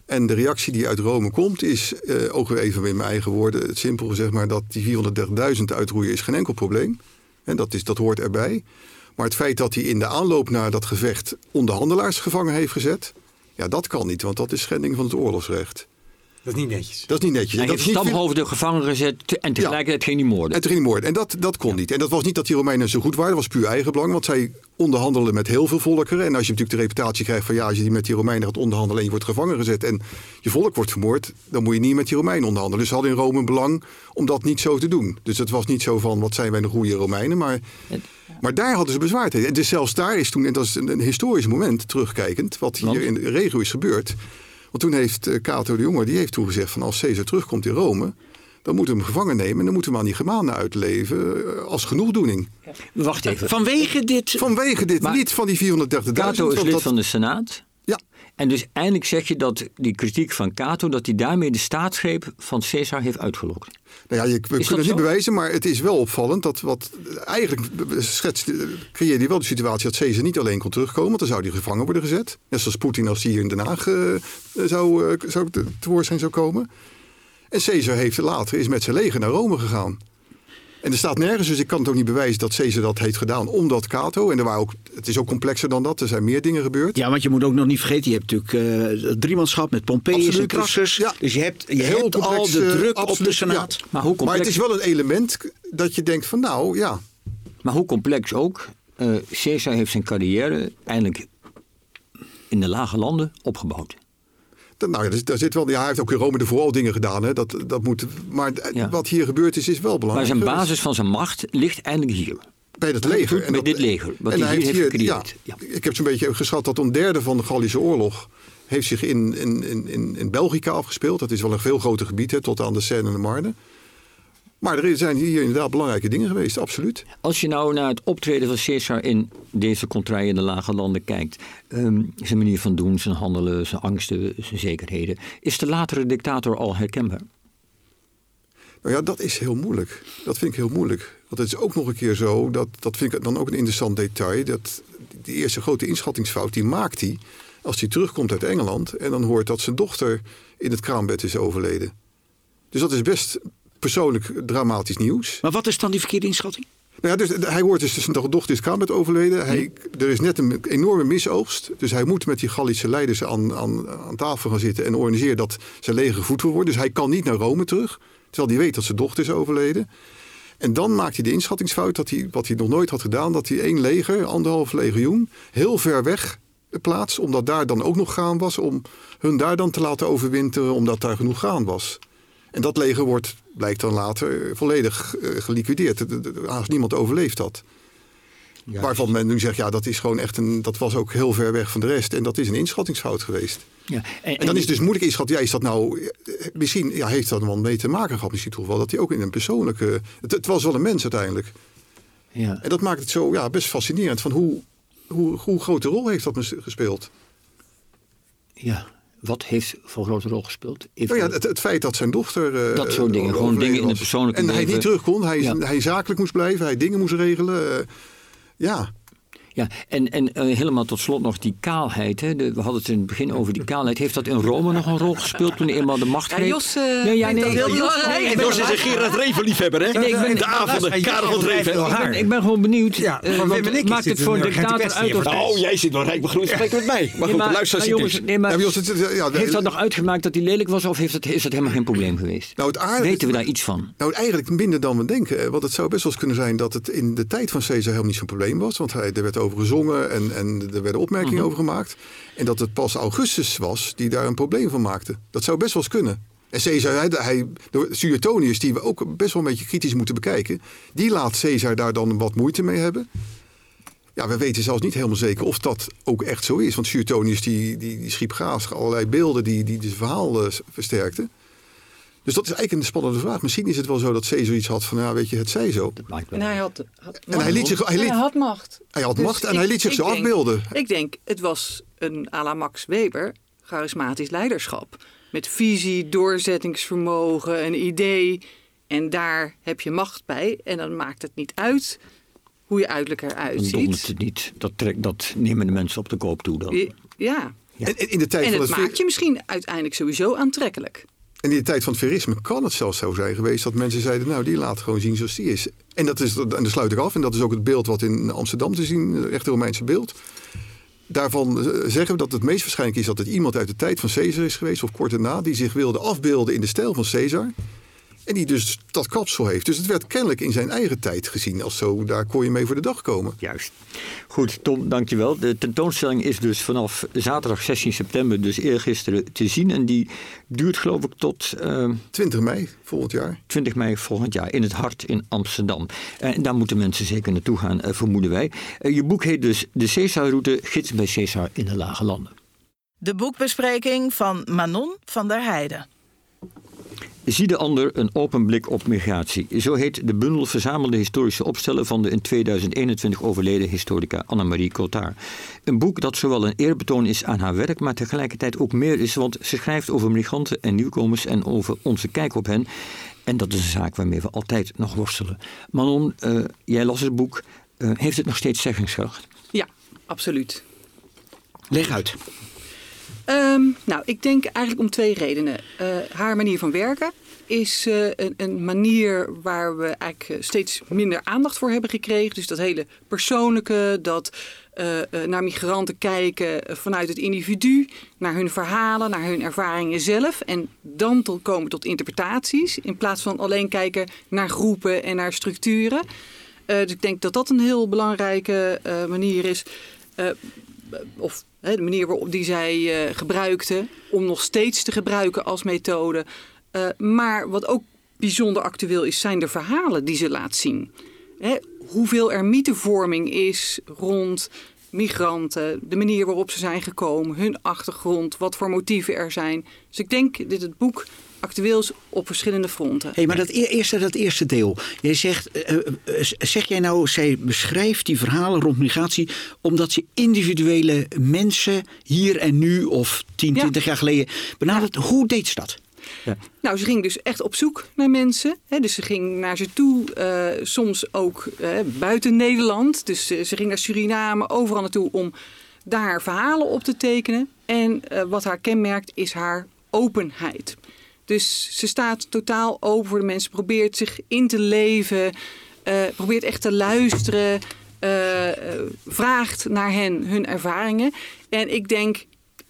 En de reactie die uit Rome komt is, eh, ook weer even in mijn eigen woorden, het simpel gezegd maar, dat die 430.000 uitroeien is geen enkel probleem. En dat, is, dat hoort erbij. Maar het feit dat hij in de aanloop naar dat gevecht onderhandelaars gevangen heeft gezet, ja, dat kan niet, want dat is schending van het oorlogsrecht. Dat is niet netjes. Dat is niet netjes. Hij En dat heeft is niet stamhoofden gevangen gezet en tegelijkertijd ging hij moorden. en toen ging hij moorden. En dat, dat kon niet. En dat was niet dat die Romeinen zo goed waren. Dat was puur eigenbelang. Want zij onderhandelen met heel veel volkeren. En als je natuurlijk de reputatie krijgt van... ja, als je die met die Romeinen gaat onderhandelen... en je wordt gevangen gezet en je volk wordt vermoord... dan moet je niet met die Romeinen onderhandelen. Dus ze hadden in Rome een belang om dat niet zo te doen. Dus het was niet zo van, wat zijn wij een goede Romeinen. Maar, maar daar hadden ze bezwaar tegen. En dus zelfs daar is toen, en dat is een, een historisch moment terugkijkend... wat hier Want? in de regio is gebeurd... Want toen heeft eh, Cato de Jonge, die heeft toegezegd van als Caesar terugkomt in Rome, dan moeten we hem gevangen nemen en dan moeten we hem aan die Germanen uitleven eh, als genoegdoening. Wacht even. Vanwege dit... Vanwege dit Maar niet van die 430.000. Cato is lid dat- van de Senaat. En dus eindelijk zeg je dat die kritiek van Cato, dat hij daarmee de staatsgreep van Caesar heeft uitgelokt. nou ja, je, we kunnen het niet bewijzen, maar het is wel opvallend dat wat eigenlijk schetst, creëerde hij wel de situatie dat Caesar niet alleen kon terugkomen, want dan zou hij gevangen worden gezet. Net zoals Poetin als hij hier in Den Haag eh, zou, eh, zou tevoorschijn zou komen. En Caesar heeft later is met zijn leger naar Rome gegaan. En er staat nergens, dus ik kan het ook niet bewijzen dat Caesar dat heeft gedaan omdat Cato. En er waren ook, het is ook complexer dan dat, er zijn meer dingen gebeurd. Ja, want je moet ook nog niet vergeten, je hebt natuurlijk eh, het driemanschap met Pompeius en Absoluut, Crassus. ja. Dus je hebt, je Heel hebt al de eh, druk op de Senaat. ja. Maar hoe complex, Maar het is wel een element dat je denkt van nou ja, maar hoe complex ook, eh, Caesar heeft zijn carrière eindelijk in de lage landen opgebouwd. Dat- nou ja, daar, zit wel, ja, hij heeft ook in Rome ervoor al dingen gedaan. Hè, dat, dat moet, maar Ja. wat hier gebeurd is, is wel Maar belangrijk. zijn geweest. basis van zijn macht ligt eindelijk hier. bij hij leger. met dit leger, wat hij hier heeft gecreëerd. Ja, Ja. Ik heb zo'n beetje geschat dat een derde van de Gallische oorlog heeft zich in, in, in, in, in Belgica afgespeeld. Dat is wel een veel groter gebied, hè, tot aan de Seine en de Marne. Maar er zijn hier inderdaad belangrijke dingen geweest, absoluut. Als je nou naar het optreden van Caesar in deze contraille in de lage landen kijkt, ehm, zijn manier van doen, zijn handelen, zijn angsten, zijn zekerheden, is de latere dictator al herkenbaar? Nou ja, dat is heel moeilijk. Dat vind ik heel moeilijk. Want het is ook nog een keer zo, dat, dat vind ik dan ook een interessant detail. Dat die eerste grote inschattingsfout, die maakt hij als hij terugkomt uit Engeland. En dan hoort dat zijn dochter in het kraambed is overleden. Dus dat is best persoonlijk dramatisch nieuws. Maar wat is dan die verkeerde inschatting? Nou ja, dus hij hoort dus dat zijn dochter is kraambed overleden. Hij, er is net een enorme misoogst. Dus hij moet met die Gallische leiders aan, aan, aan tafel gaan zitten en organiseren dat zijn leger gevoed wil worden. Dus hij kan niet naar Rome terug. Terwijl hij weet dat zijn dochter is overleden. En dan maakt hij de inschattingsfout dat hij, wat hij nog nooit had gedaan, dat hij één leger, anderhalf legioen, heel ver weg plaatst, omdat daar dan ook nog graan was, om hun daar dan te laten overwinteren, omdat daar genoeg graan was. En dat leger wordt, blijkt dan later, volledig eh, geliquideerd. De- de- de- Haast niemand overleeft dat. Waarvan men nu zegt, ja, dat is gewoon echt een, dat was ook heel ver weg van de rest. En dat is een inschattingsfout geweest. Ja, En dan is het dus moeilijk inschatten, ja, is dat nou, eh, misschien ja, heeft dat wel mee te maken gehad, misschien toch wel, dat hij ook in een persoonlijke, het, het was wel een mens uiteindelijk. Ja. En dat maakt het zo ja, best fascinerend. Van hoe, hoe, hoe grote rol heeft dat gespeeld? Ja, wat heeft voor grote rol gespeeld? Nou ja, het, het, feit dat zijn dochter. Uh, dat soort dingen, gewoon dingen in het persoonlijke en leven. Hij niet terug kon, hij, ja. hij zakelijk moest blijven, hij dingen moest regelen. Uh, ja. Ja, en, en uh, helemaal tot slot nog die kaalheid. Hè. De, we hadden het in het begin over die kaalheid. Heeft dat in Rome nog een rol gespeeld toen hij eenmaal de macht ja, greep? Jos, uh, nee, ja, nee, heel Jos, nee, en Jos is een Gerard Reven liefhebber, hè? Nee, ik ben, de avonden, Karel van Reven. Ik ben, ik ben gewoon benieuwd. Ja, uh, ik maakt het voor een dictator uit? Of oh, jij zit wel rijk begroeid, spreek met mij. Maar goed, luister nee, maar, het, ja, heeft dat nog uitgemaakt dat hij lelijk was of heeft het, is dat helemaal geen probleem geweest? Nou, het Weten we daar iets van? Nou, eigenlijk minder dan we denken. Want het zou best wel eens kunnen zijn dat het in de tijd van Caesar helemaal niet zo'n probleem was. Want hij, er werd over gezongen en, en er werden opmerkingen over gemaakt. En dat het pas Augustus was die daar een probleem van maakte. Dat zou best wel eens kunnen. En Caesar, hij, hij, Suetonius, die we ook best wel een beetje kritisch moeten bekijken, die laat Caesar daar dan wat moeite mee hebben. Ja, we weten zelfs niet helemaal zeker of dat ook echt zo is. Want Suetonius die, die, die schiep gaas allerlei beelden die, die het verhaal uh, versterkten. Dus dat is eigenlijk een spannende vraag. Misschien is het wel zo dat Caesar iets had van, ja, weet je, het zij zo. En hij had, had en hij, liet zich, hij, liet, hij had macht. Hij had dus macht en ik, hij liet zich zo denk, afbeelden. Ik denk, het was een à la Max Weber charismatisch leiderschap. Met visie, doorzettingsvermogen, een idee. En daar heb je macht bij. En dan maakt het niet uit hoe je uiterlijk eruit ziet. het niet. Dat, trek, dat nemen de mensen op de koop toe dan. Ja. Ja. En, in de tijd en van het het maakt je misschien uiteindelijk sowieso aantrekkelijk. En in de tijd van het verisme kan het zelfs zo zijn geweest dat mensen zeiden, nou die laat gewoon zien zoals die is. En dat is, en daar sluit ik af, en dat is ook het beeld wat in Amsterdam te zien, het echte Romeinse beeld. Daarvan zeggen we dat het meest waarschijnlijk is dat het iemand uit de tijd van Caesar is geweest, of kort daarna, die zich wilde afbeelden in de stijl van Caesar. En die dus dat kapsel heeft. Dus het werd kennelijk in zijn eigen tijd gezien als zo. Daar kon je mee voor de dag komen. Juist. Goed, Tom, dankjewel. De tentoonstelling is dus vanaf zaterdag 16 september, dus eergisteren, te zien. En die duurt geloof ik tot... Uh, 20 mei volgend jaar. 20 mei volgend jaar in het Hart in Amsterdam. En daar moeten mensen zeker naartoe gaan, uh, vermoeden wij. Uh, je boek heet dus De Caesarroute, gids bij Caesar in de Lage Landen. De boekbespreking van Manon van der Heijden. Zie de ander een open blik op migratie. Zo heet de bundel verzamelde historische opstellen van de in 2021 overleden historica Annemarie Cotard. Een boek dat zowel een eerbetoon is aan haar werk, maar tegelijkertijd ook meer is, want ze schrijft over migranten en nieuwkomers en over onze kijk op hen. En dat is een zaak waarmee we altijd nog worstelen. Manon, uh, jij las het boek. Uh, heeft het nog steeds zeggingskracht? Ja, absoluut. Leg uit. Um, nou, ik denk eigenlijk om twee redenen. Uh, haar manier van werken is uh, een, een, manier waar we eigenlijk steeds minder aandacht voor hebben gekregen. Dus dat hele persoonlijke, dat naar migranten kijken vanuit het individu, naar hun verhalen, naar hun ervaringen zelf. En dan tot komen tot interpretaties, in plaats van alleen kijken naar groepen en naar structuren. dus ik denk dat dat een heel belangrijke manier is. of de manier waarop die zij uh, gebruikte, om nog steeds te gebruiken als methode. Uh, maar wat ook bijzonder actueel is, zijn de verhalen die ze laat zien. Hoeveel er mythevorming is rond migranten, de manier waarop ze zijn gekomen, hun achtergrond, wat voor motieven er zijn. Dus ik denk dat het boek actueel is op verschillende fronten. Hey, maar dat eerste, dat eerste deel. Jij zegt, uh, zeg jij nou, zij beschrijft die verhalen rond migratie omdat ze individuele mensen hier en nu of 10, ja. 20 jaar geleden benadert. Ja. Hoe deed ze dat? Ja. Nou, ze ging dus echt op zoek naar mensen. Hè, dus ze ging naar ze toe, uh, soms ook uh, buiten Nederland. Dus uh, ze ging naar Suriname, overal naartoe om daar verhalen op te tekenen. En wat haar kenmerkt is haar openheid. Dus ze staat totaal open voor de mensen, probeert zich in te leven, probeert echt te luisteren, vraagt naar hen hun ervaringen. En ik denk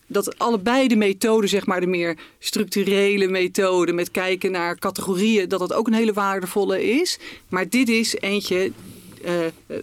dat allebei de methoden, zeg maar de meer structurele methode met kijken naar categorieën, dat dat ook een hele waardevolle is. Maar dit is eentje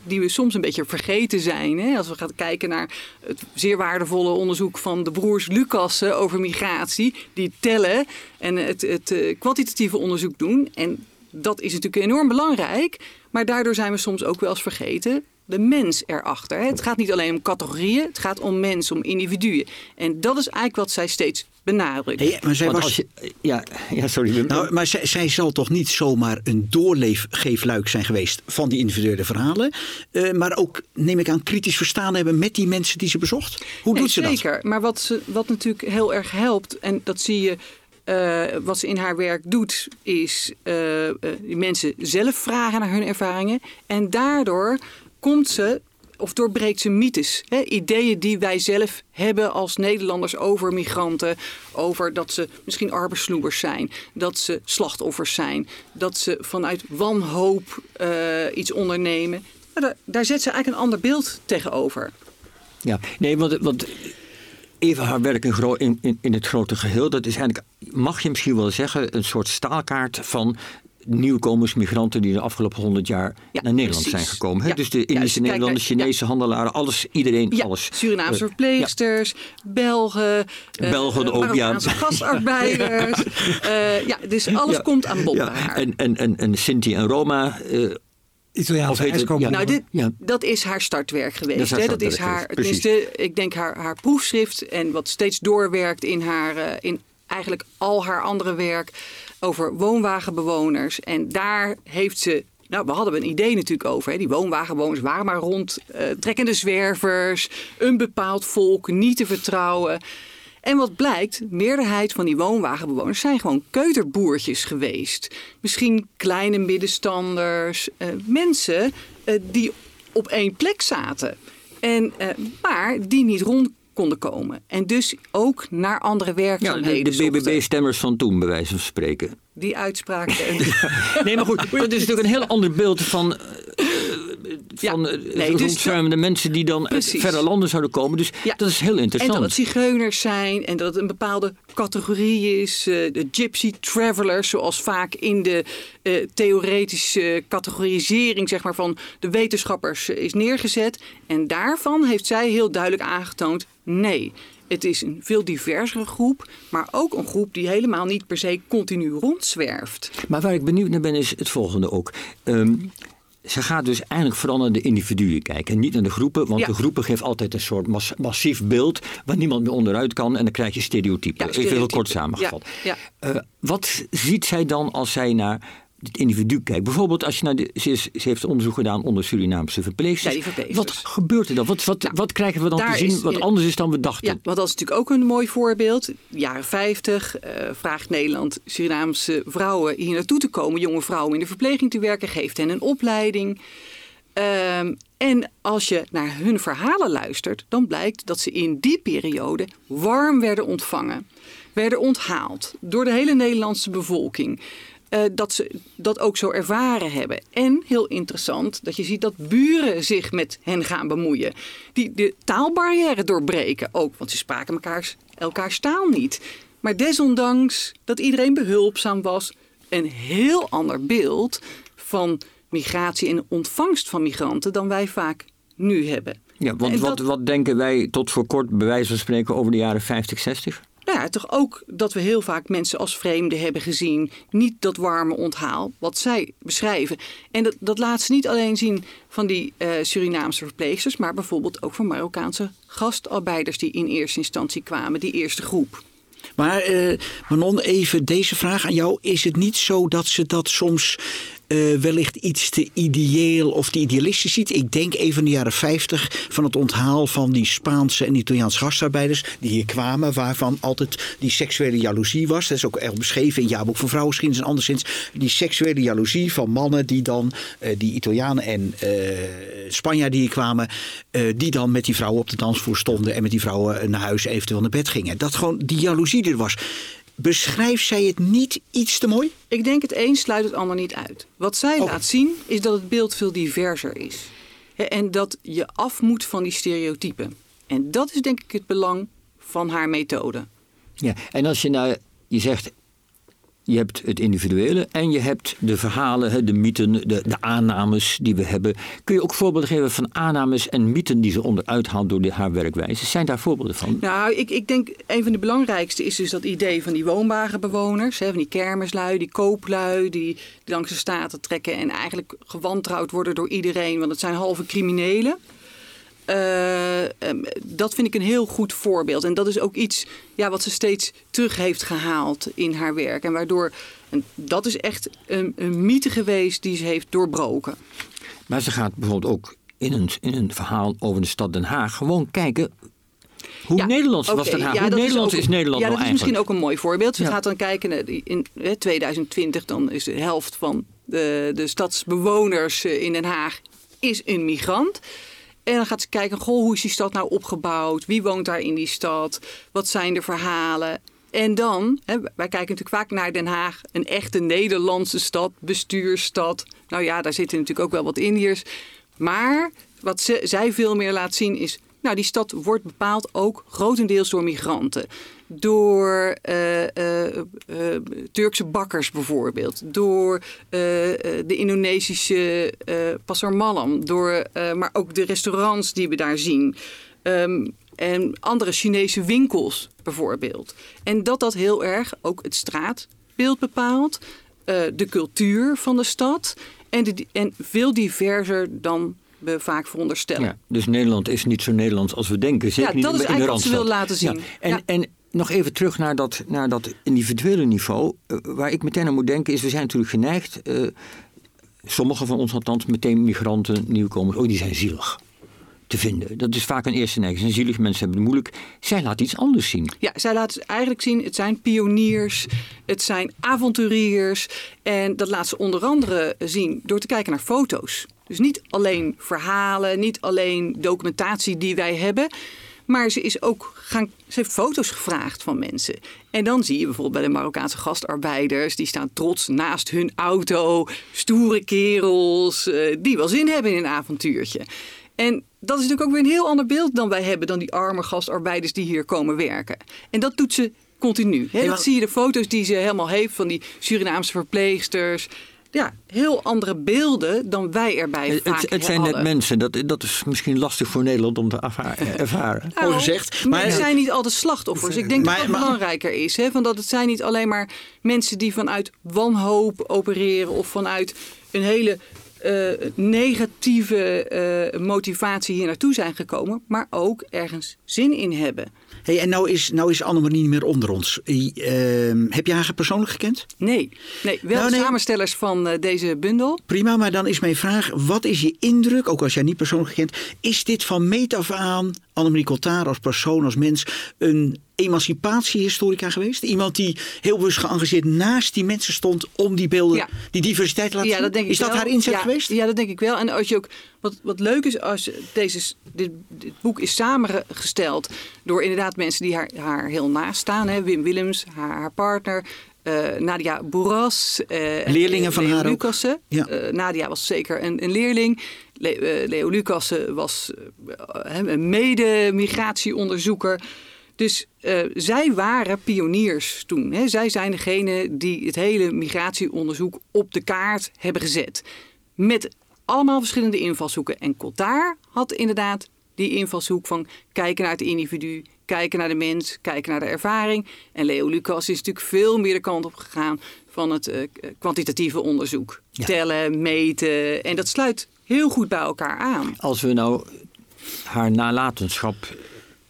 die we soms een beetje vergeten zijn. Hè? Als we gaan kijken naar het zeer waardevolle onderzoek van de broers Lucassen over migratie, die tellen en het, het uh, kwantitatieve onderzoek doen. En dat is natuurlijk enorm belangrijk, maar daardoor zijn we soms ook wel eens vergeten de mens erachter. Het gaat niet alleen om categorieën, het gaat om mensen, om individuen. En dat is eigenlijk wat zij steeds benadrukt. Hey, maar zij Want was, je, ja, ja, sorry. Nou, maar zij, zij zal toch niet zomaar een doorleefgeefluik zijn geweest van die individuele verhalen. eh, maar ook, neem ik aan, kritisch verstaan hebben met die mensen die ze bezocht. Hoe Nee, doet ze dat? zeker. Maar wat, ze, wat natuurlijk heel erg helpt, en dat zie je. eh, wat ze in haar werk doet, is eh, die mensen zelf vragen naar hun ervaringen. En daardoor komt ze, of doorbreekt ze mythes. Hè, ideeën die wij zelf hebben als Nederlanders over migranten. Over dat ze misschien arbeidsloebers zijn. Dat ze slachtoffers zijn. Dat ze vanuit wanhoop eh, iets ondernemen. Daar, daar zet ze eigenlijk een ander beeld tegenover. Ja, nee, want, want even haar werk in, in, in het grote geheel, dat is eigenlijk, mag je misschien wel zeggen, een soort staalkaart van nieuwkomers, migranten die de afgelopen honderd jaar Ja, naar Nederland precies. zijn gekomen. Hè? Ja, Dus de juist. Indische naar- Nederlanders, Chinese handelaren, alles, iedereen, Ja, alles. Surinaamse Eh, verpleegsters, Belgen, eh, Belgen ook, ja. Gastarbeiders. Eh, ja, dus alles Ja. komt aan bod ja, bij haar. En, en, en, en Sinti en Roma, eh, Of Italiaanse heet het- ijskomen. ja. nou, dit, Ja. dat is haar startwerk geweest. Dat is haar dat is haar, tenminste, ik denk haar, haar proefschrift en wat steeds doorwerkt in haar, in eigenlijk al haar andere werk over woonwagenbewoners. En daar heeft ze. Nou, we hadden een idee natuurlijk over. Hè. Die woonwagenbewoners waren maar rond eh, trekkende zwervers, een bepaald volk, niet te vertrouwen. En wat blijkt, de meerderheid van die woonwagenbewoners zijn gewoon keuterboertjes geweest. Misschien kleine middenstanders, eh, mensen eh, die op één plek zaten. En, maar die niet rond konden komen. En dus ook naar andere ja, werkzaamheden de, de. BBB-stemmers van toen, bij wijze van spreken. Die uitspraak. en- Nee, maar goed, dat is natuurlijk een heel ander beeld van, eh, van eh, nee, dus mensen die dan uit Precies. verre landen zouden komen. Dus dat is heel En interessant. dat het zigeuners zijn en dat het een bepaalde categorie is. eh, de gypsy travelers, zoals vaak in de eh, theoretische categorisering zeg maar, van de wetenschappers eh, is neergezet. En daarvan heeft zij heel duidelijk aangetoond: nee. Het is een veel diversere groep, maar ook een groep die helemaal niet per se continu rondzwerft. Maar waar ik benieuwd naar ben is het volgende ook. Ehm, ze gaat dus eigenlijk vooral naar de individuen kijken en niet naar de groepen. Want Ja. de groepen geven altijd een soort mas- massief beeld waar niemand meer onderuit kan. En dan krijg je stereotypen. Ja, Even heel kort samengevat. Ja, Eh, wat ziet zij dan als zij naar het individu kijkt? Bijvoorbeeld als je naar de, ze, is, ze heeft onderzoek gedaan onder Surinaamse verpleegsters. Ja, verpleegsters. Wat gebeurt er dan? Wat, wat, Nou, wat krijgen we dan te zien is wat anders is dan we dachten? Ja, want dat is natuurlijk ook een mooi voorbeeld. Jaren 50 eh, vraagt Nederland Surinaamse vrouwen hier naartoe te komen. Jonge vrouwen in de verpleging te werken, geeft hen een opleiding. Ehm, en als je naar hun verhalen luistert, dan blijkt dat ze in die periode warm werden ontvangen. Werden onthaald door de hele Nederlandse bevolking. Eh, dat ze dat ook zo ervaren hebben. En heel interessant dat je ziet dat buren zich met hen gaan bemoeien. Die de taalbarrière doorbreken ook, want ze spraken elkaars, elkaars taal niet. Maar desondanks dat iedereen behulpzaam was, een heel ander beeld van migratie en ontvangst van migranten dan wij vaak nu hebben. Ja, want wat, wat denken wij tot voor kort, bij wijze van spreken, over de jaren 50, 60? Nou ja, toch ook dat we heel vaak mensen als vreemden hebben gezien. Niet dat warme onthaal, wat zij beschrijven. En dat, dat laat ze niet alleen zien van die eh, Surinaamse verpleegsters, maar bijvoorbeeld ook van Marokkaanse gastarbeiders die in eerste instantie kwamen, die eerste groep. Maar eh, Manon, even deze vraag aan jou. Is het niet zo dat ze dat soms eh, wellicht iets te ideeel of te idealistisch ziet? Ik denk even in de jaren 50 van het onthaal van die Spaanse en Italiaanse gastarbeiders die hier kwamen, waarvan altijd die seksuele jaloezie was. Dat is ook erg beschreven in Jaarboek van Vrouwengeschiedenis en anderszins. Die seksuele jaloezie van mannen die dan, eh, die Italianen en eh Spanjaarden die hier kwamen, die dan met die vrouwen op de dansvloer stonden en met die vrouwen naar huis eventueel naar bed gingen. Dat gewoon die jaloezie er was. Beschrijft zij het niet iets te mooi? Ik denk het een sluit het ander niet uit. Wat zij Oh. laat zien is dat het beeld veel diverser is. Hè, En dat je af moet van die stereotypen. En dat is denk ik het belang van haar methode. Ja, en als je nou, je zegt, je hebt het individuele en je hebt de verhalen, de mythen, de, de aannames die we hebben. Kun je ook voorbeelden geven van aannames en mythen die ze onderuit haalt door de, haar werkwijze? Zijn daar voorbeelden van? Nou, ik, ik denk een van de belangrijkste is dus dat idee van die woonwagenbewoners. Hè, van die kermislui, die kooplui, die, die langs de staten trekken en eigenlijk gewantrouwd worden door iedereen, want het zijn halve criminelen. Eh, ehm, dat vind ik een heel goed voorbeeld. En dat is ook iets ja, wat ze steeds terug heeft gehaald in haar werk. En waardoor, en dat is echt een, een mythe geweest die ze heeft doorbroken. Maar ze gaat bijvoorbeeld ook in een, in een verhaal over de stad Den Haag gewoon kijken hoe Ja, Nederlands was Den Haag. ja, hoe Nederlands ook- is, Nederland Ja, nou dat is eigenlijk? misschien ook een mooi voorbeeld. Ze Ja. gaat dan kijken, in hè, 2020 dan is de helft van de, de stadsbewoners eh, in Den Haag is een migrant. En dan gaat ze kijken, goh, hoe is die stad nou opgebouwd? Wie woont daar in die stad? Wat zijn de verhalen? En dan, hè, wij kijken natuurlijk vaak naar Den Haag, een echte Nederlandse stad, bestuursstad. Nou ja, daar zitten natuurlijk ook wel wat Indiërs. Maar wat zij veel meer laat zien is, nou die stad wordt bepaald ook grotendeels door migranten. Door eh, eh, eh, Turkse bakkers bijvoorbeeld. Door de Indonesische Pasar Malam. Door, maar ook de restaurants die we daar zien. Ehm, en andere Chinese winkels bijvoorbeeld. En dat dat heel erg ook het straatbeeld bepaalt. de cultuur van de stad. En, en veel diverser dan we vaak veronderstellen. Ja, dus Nederland is niet zo Nederlands als we denken. Zeker Ja, niet dat is in eigenlijk wat ze wil laten zien. Ja. En, Ja. en nog even terug naar dat, naar dat individuele niveau. Eh, waar ik meteen aan moet denken is, we zijn natuurlijk geneigd... eh, sommigen van ons althans, meteen migranten, nieuwkomers... oh, die zijn zielig te vinden. Dat is vaak een eerste neiging. Zijn zielig, mensen hebben het moeilijk. Zij laat iets anders zien. Ja, zij laten ze eigenlijk zien, het zijn pioniers, het zijn avonturiers. En dat laat ze onder andere zien door te kijken naar foto's. Dus niet alleen verhalen, niet alleen documentatie die wij hebben. Maar ze is ook gaan, ze heeft foto's gevraagd van mensen. En dan zie je bijvoorbeeld bij de Marokkaanse gastarbeiders, die staan trots naast hun auto. Stoere kerels, eh, die wel zin hebben in een avontuurtje. En dat is natuurlijk ook weer een heel ander beeld dan wij hebben, dan die arme gastarbeiders die hier komen werken. En dat doet ze continu. Hè? Dat zie je de foto's die ze helemaal heeft van die Surinaamse verpleegsters. Ja, heel andere beelden dan wij erbij Het, vaak het, het zijn net mensen. Dat, dat is misschien lastig voor Nederland om te erva- ervaren. Gezegd. Maar Maar- het zijn niet altijd slachtoffers. Ik denk Maar- dat dat maar- belangrijker is. Hè? Van dat het zijn niet alleen maar mensen die vanuit wanhoop opereren of vanuit een hele eh, negatieve eh, motivatie hier naartoe zijn gekomen, maar ook ergens zin in hebben. Hey, en nou is, nou is Annemarie niet meer onder ons. Ehm, heb je haar persoonlijk gekend? Nee, nee wel Nou, nee. samenstellers van eh, deze bundel. Prima, maar dan is mijn vraag: wat is je indruk, ook als jij niet persoonlijk gekend, is dit van meet af aan, Annemarie Cotard als persoon, als mens, een emancipatiehistorica geweest? Iemand die heel bewust geëngageerd naast die mensen stond om die beelden, Ja. die diversiteit te laten Ja, zien? dat denk ik is dat wel. haar inzet ja, geweest? Ja, dat denk ik wel. En als je ook, wat, wat leuk is, als deze, dit, dit boek is samengesteld door inderdaad mensen die haar, haar heel naast staan. Hè? Wim Willems, haar, haar partner. eh, Nadia Boeras. eh, Leerlingen van Leo haar. Lucassen. Ja. Eh, Nadia was zeker een, een leerling. Le- Leo Lucassen was een mede-migratieonderzoeker. Dus zij waren pioniers toen. Hè. Zij zijn degene die het hele migratieonderzoek op de kaart hebben gezet. Met allemaal verschillende invalshoeken. En Cotard had inderdaad die invalshoek van kijken naar het individu, kijken naar de mens, kijken naar de ervaring. En Leo Lucas is natuurlijk veel meer de kant op gegaan van het eh, kwantitatieve onderzoek. Tellen, meten. En dat sluit heel goed bij elkaar aan. Als we nou haar nalatenschap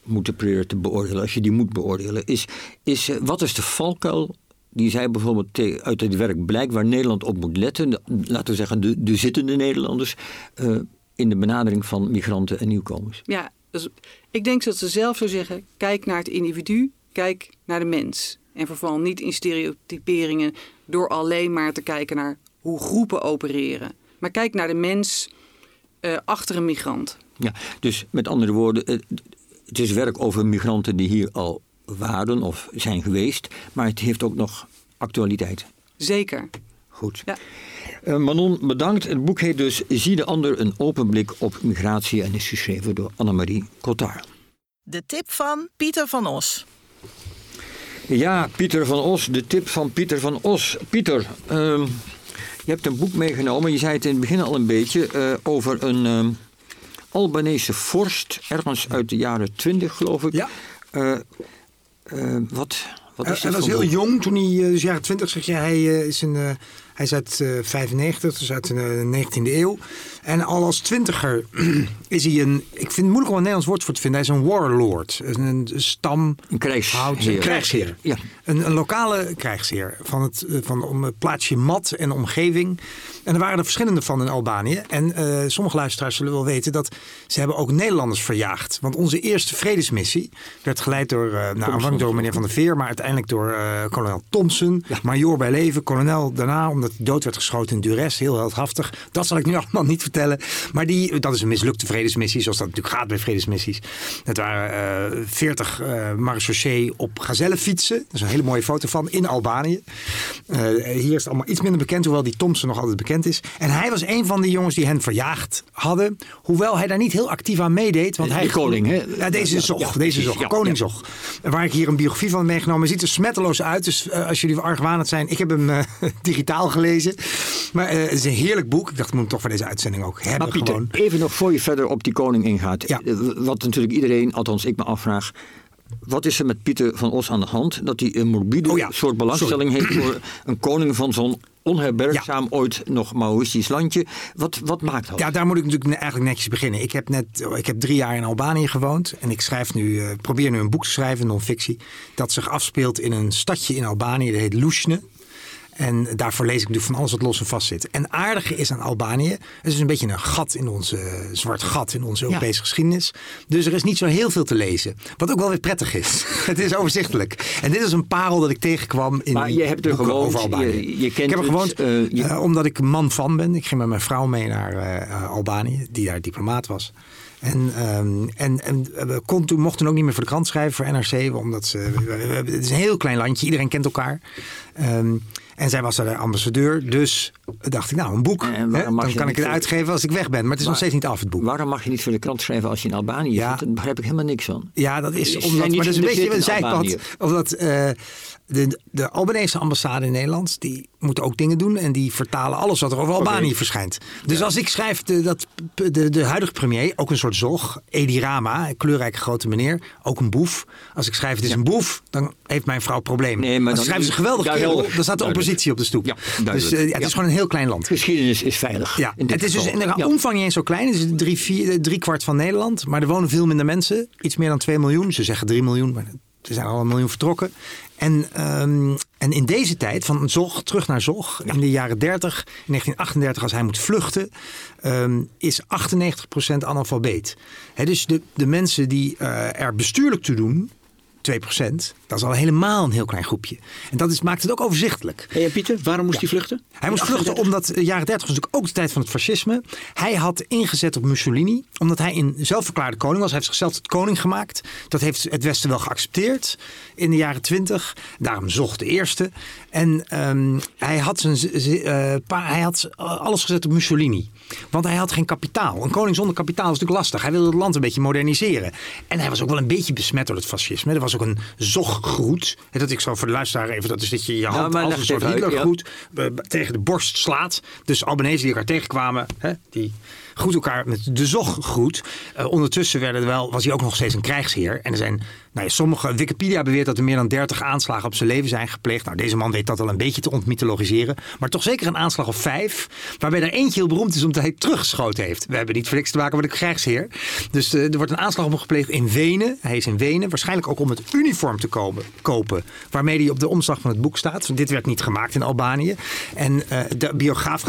moeten proberen te beoordelen, als je die moet beoordelen, is, is eh, wat is de valkuil die zij bijvoorbeeld uit het werk blijkt waar Nederland op moet letten, de- laten we zeggen de, de zittende Nederlanders, eh, in de benadering van migranten en nieuwkomers? Ja, dus ik denk dat ze zelf zou zeggen: kijk naar het individu, kijk naar de mens. En verval niet in stereotyperingen door alleen maar te kijken naar hoe groepen opereren. Maar kijk naar de mens eh, achter een migrant. Ja, dus met andere woorden, het, het is werk over migranten die hier al waren of zijn geweest, maar het heeft ook nog actualiteit. Zeker. Goed. Ja. Eh, Manon, bedankt. Het boek heet dus Zie de ander een open blik op migratie en is geschreven door Annemarie Cotard. De tip van Pieter van Os. Ja, Pieter van Os, de tip van Pieter van Os. Pieter, ehm, je hebt een boek meegenomen, je zei het in het begin al een beetje, eh, over een ehm, Albanese vorst, ergens uit de jaren 20 geloof ik. Ja. Eh, eh, wat, wat is Hij dat was heel jong toen hij, eh, dus jaren 20 zeg je, hij, eh, is, een, eh, hij is uit eh, 95, dus uit de eh, 19e eeuw. En al als twintiger is hij een, ik vind het moeilijk om een Nederlands woord voor te vinden, hij is een warlord. Een, een stam, Een krijgsheer. Een krijgsheer. Ja. Een, een lokale krijgsheer van het, eh, van om het plaatsje Mat en de omgeving. En er waren er verschillende van in Albanië. En eh, sommige luisteraars zullen wel weten dat ze hebben ook Nederlanders verjaagd. Want onze eerste vredesmissie werd geleid door, eh nou, aanvankelijk door meneer Van der Veer, maar uiteindelijk door eh, kolonel Thompson, major bij leven, kolonel daarna, omdat hij dood werd geschoten in Duress, heel heldhaftig. Dat zal ik nu allemaal niet vertellen. Maar die, dat is een mislukte vredesmissie, zoals dat natuurlijk gaat bij vredesmissies. Het waren eh 40 eh marechaussee op gazellenfietsen. Dat is een hele mooie foto van in Albanië. Eh, hier is het allemaal iets minder bekend, hoewel die Thompson nog altijd bekend is. En hij was een van de jongens die hen verjaagd hadden. Hoewel hij daar niet heel actief aan meedeed. Want De hij koning, hè? Ja, deze Ja, zog. ja, deze ja, koning. Waar ik hier een biografie van meegenomen. Ziet er smetteloos uit. Dus eh, als jullie argwanend zijn. Ik heb hem eh, digitaal gelezen. Maar eh, het is een heerlijk boek. Ik dacht, ik moet hem toch voor deze uitzending ook hebben. Maar Pieter, gewoon. even nog voor je verder op die koning ingaat. Ja. Eh, Wat natuurlijk iedereen, althans ik me afvraag. Wat is er met Pieter van Os aan de hand? Dat hij een morbide Oh ja, soort belangstelling heeft voor een koning van zo'n onherbergzaam ooit nog Maoïstisch landje. Wat, wat maakt dat? Ja, daar moet ik natuurlijk eigenlijk netjes beginnen. Ik heb net, ik heb drie jaar in Albanië gewoond en ik schrijf nu, eh, probeer nu een boek te schrijven, non-fictie, dat zich afspeelt in een stadje in Albanië, dat heet Lusne. En daarvoor lees ik natuurlijk van alles wat los en vast zit. En aardige is aan Albanië, het is een beetje een gat in onze, een zwart gat in onze Europese geschiedenis. Dus er is niet zo heel veel te lezen. Wat ook wel weer prettig is. het is overzichtelijk. En dit is een parel dat ik tegenkwam in Maar je hebt er boeken gewoond, over Albanië. je- je kent ik heb er gewoond eh, je- eh, omdat ik man van ben. Ik ging met mijn vrouw mee naar eh, Albanië, die daar diplomaat was. En, ehm, en, en we kon, toen mochten ook niet meer voor de krant schrijven, voor NRC. Omdat ze, het is een heel klein landje, iedereen kent elkaar. Ehm, en zij was daar de ambassadeur. Dus dacht ik, nou, een boek. Hè, mag dan kan ik het uitgeven als ik weg ben. Maar het is nog steeds niet af, het boek. Waarom mag je niet voor de krant schrijven als je in Albanië Ja. zit? Daar begrijp ik helemaal niks van. Ja, dat is omdat. Maar dat is een beetje een zijpad. Omdat eh, de, de Albanese ambassade in Nederland. die moeten ook dingen doen. en die vertalen alles wat er over Albanië verschijnt. Dus als ik schrijf de, dat de, de huidige premier. ook een soort zog. Edi Rama, een kleurrijke grote meneer. ook een boef. Als ik schrijf het is een boef. dan heeft mijn vrouw problemen. Nee, maar als dan- is een geweldig kerel. dan staat de oppositie op de stoep. Ja, dus eh, het is gewoon een heel klein land. Geschiedenis is veilig. Ja, het is dus in de omvang niet eens zo klein. Het is drie, vier, drie kwart van Nederland. Maar er wonen veel minder mensen. Iets meer dan 2 miljoen. Ze zeggen 3 miljoen, maar er zijn al een miljoen vertrokken. En, ehm, en in deze tijd, van Zog terug naar Zog, in de jaren 30, in 1938, als hij moet vluchten, ehm, is 98% analfabeet. Dus de, de mensen die eh, er bestuurlijk toe doen, 2%, dat is al helemaal een heel klein groepje. En dat is, maakt het ook overzichtelijk. Hey, Pieter, waarom moest hij vluchten? Hij moest vluchten omdat de jaren 30 was natuurlijk ook de tijd van het fascisme. Hij had ingezet op Mussolini, omdat hij een zelfverklaarde koning was. Hij heeft zichzelf tot koning gemaakt. Dat heeft het Westen wel geaccepteerd in de jaren 20. Daarom zocht de eerste. En ehm, hij, had zijn, eh, pa- hij had alles gezet op Mussolini. Want hij had geen kapitaal. Een koning zonder kapitaal is natuurlijk lastig. Hij wilde het land een beetje moderniseren. En hij was ook wel een beetje besmet door het fascisme. Er was ook een zoggroet. Dat ik zo voor de luisteraar even, dat is dat je je hand maar als een soort ja. Eh, tegen de borst slaat. Dus Albanese die elkaar tegenkwamen, hè, die groet elkaar met de zoggroet. Eh, ondertussen werden er wel, was hij ook nog steeds een krijgsheer. En er zijn, nou ja, sommige, Wikipedia beweert dat er meer dan 30 aanslagen op zijn leven zijn gepleegd. Nou, deze man weet dat al een beetje te ontmythologiseren. Maar toch zeker een aanslag of vijf. Waarbij er eentje heel beroemd is omdat hij teruggeschoten heeft. We hebben niet voor niks te maken met een krijgsheer. Dus eh, er wordt een aanslag op hem gepleegd in Wenen. Hij is in Wenen. Waarschijnlijk ook om het uniform te komen, kopen. Waarmee hij op de omslag van het boek staat. Want dit werd niet gemaakt in Albanië. En eh, de biograaf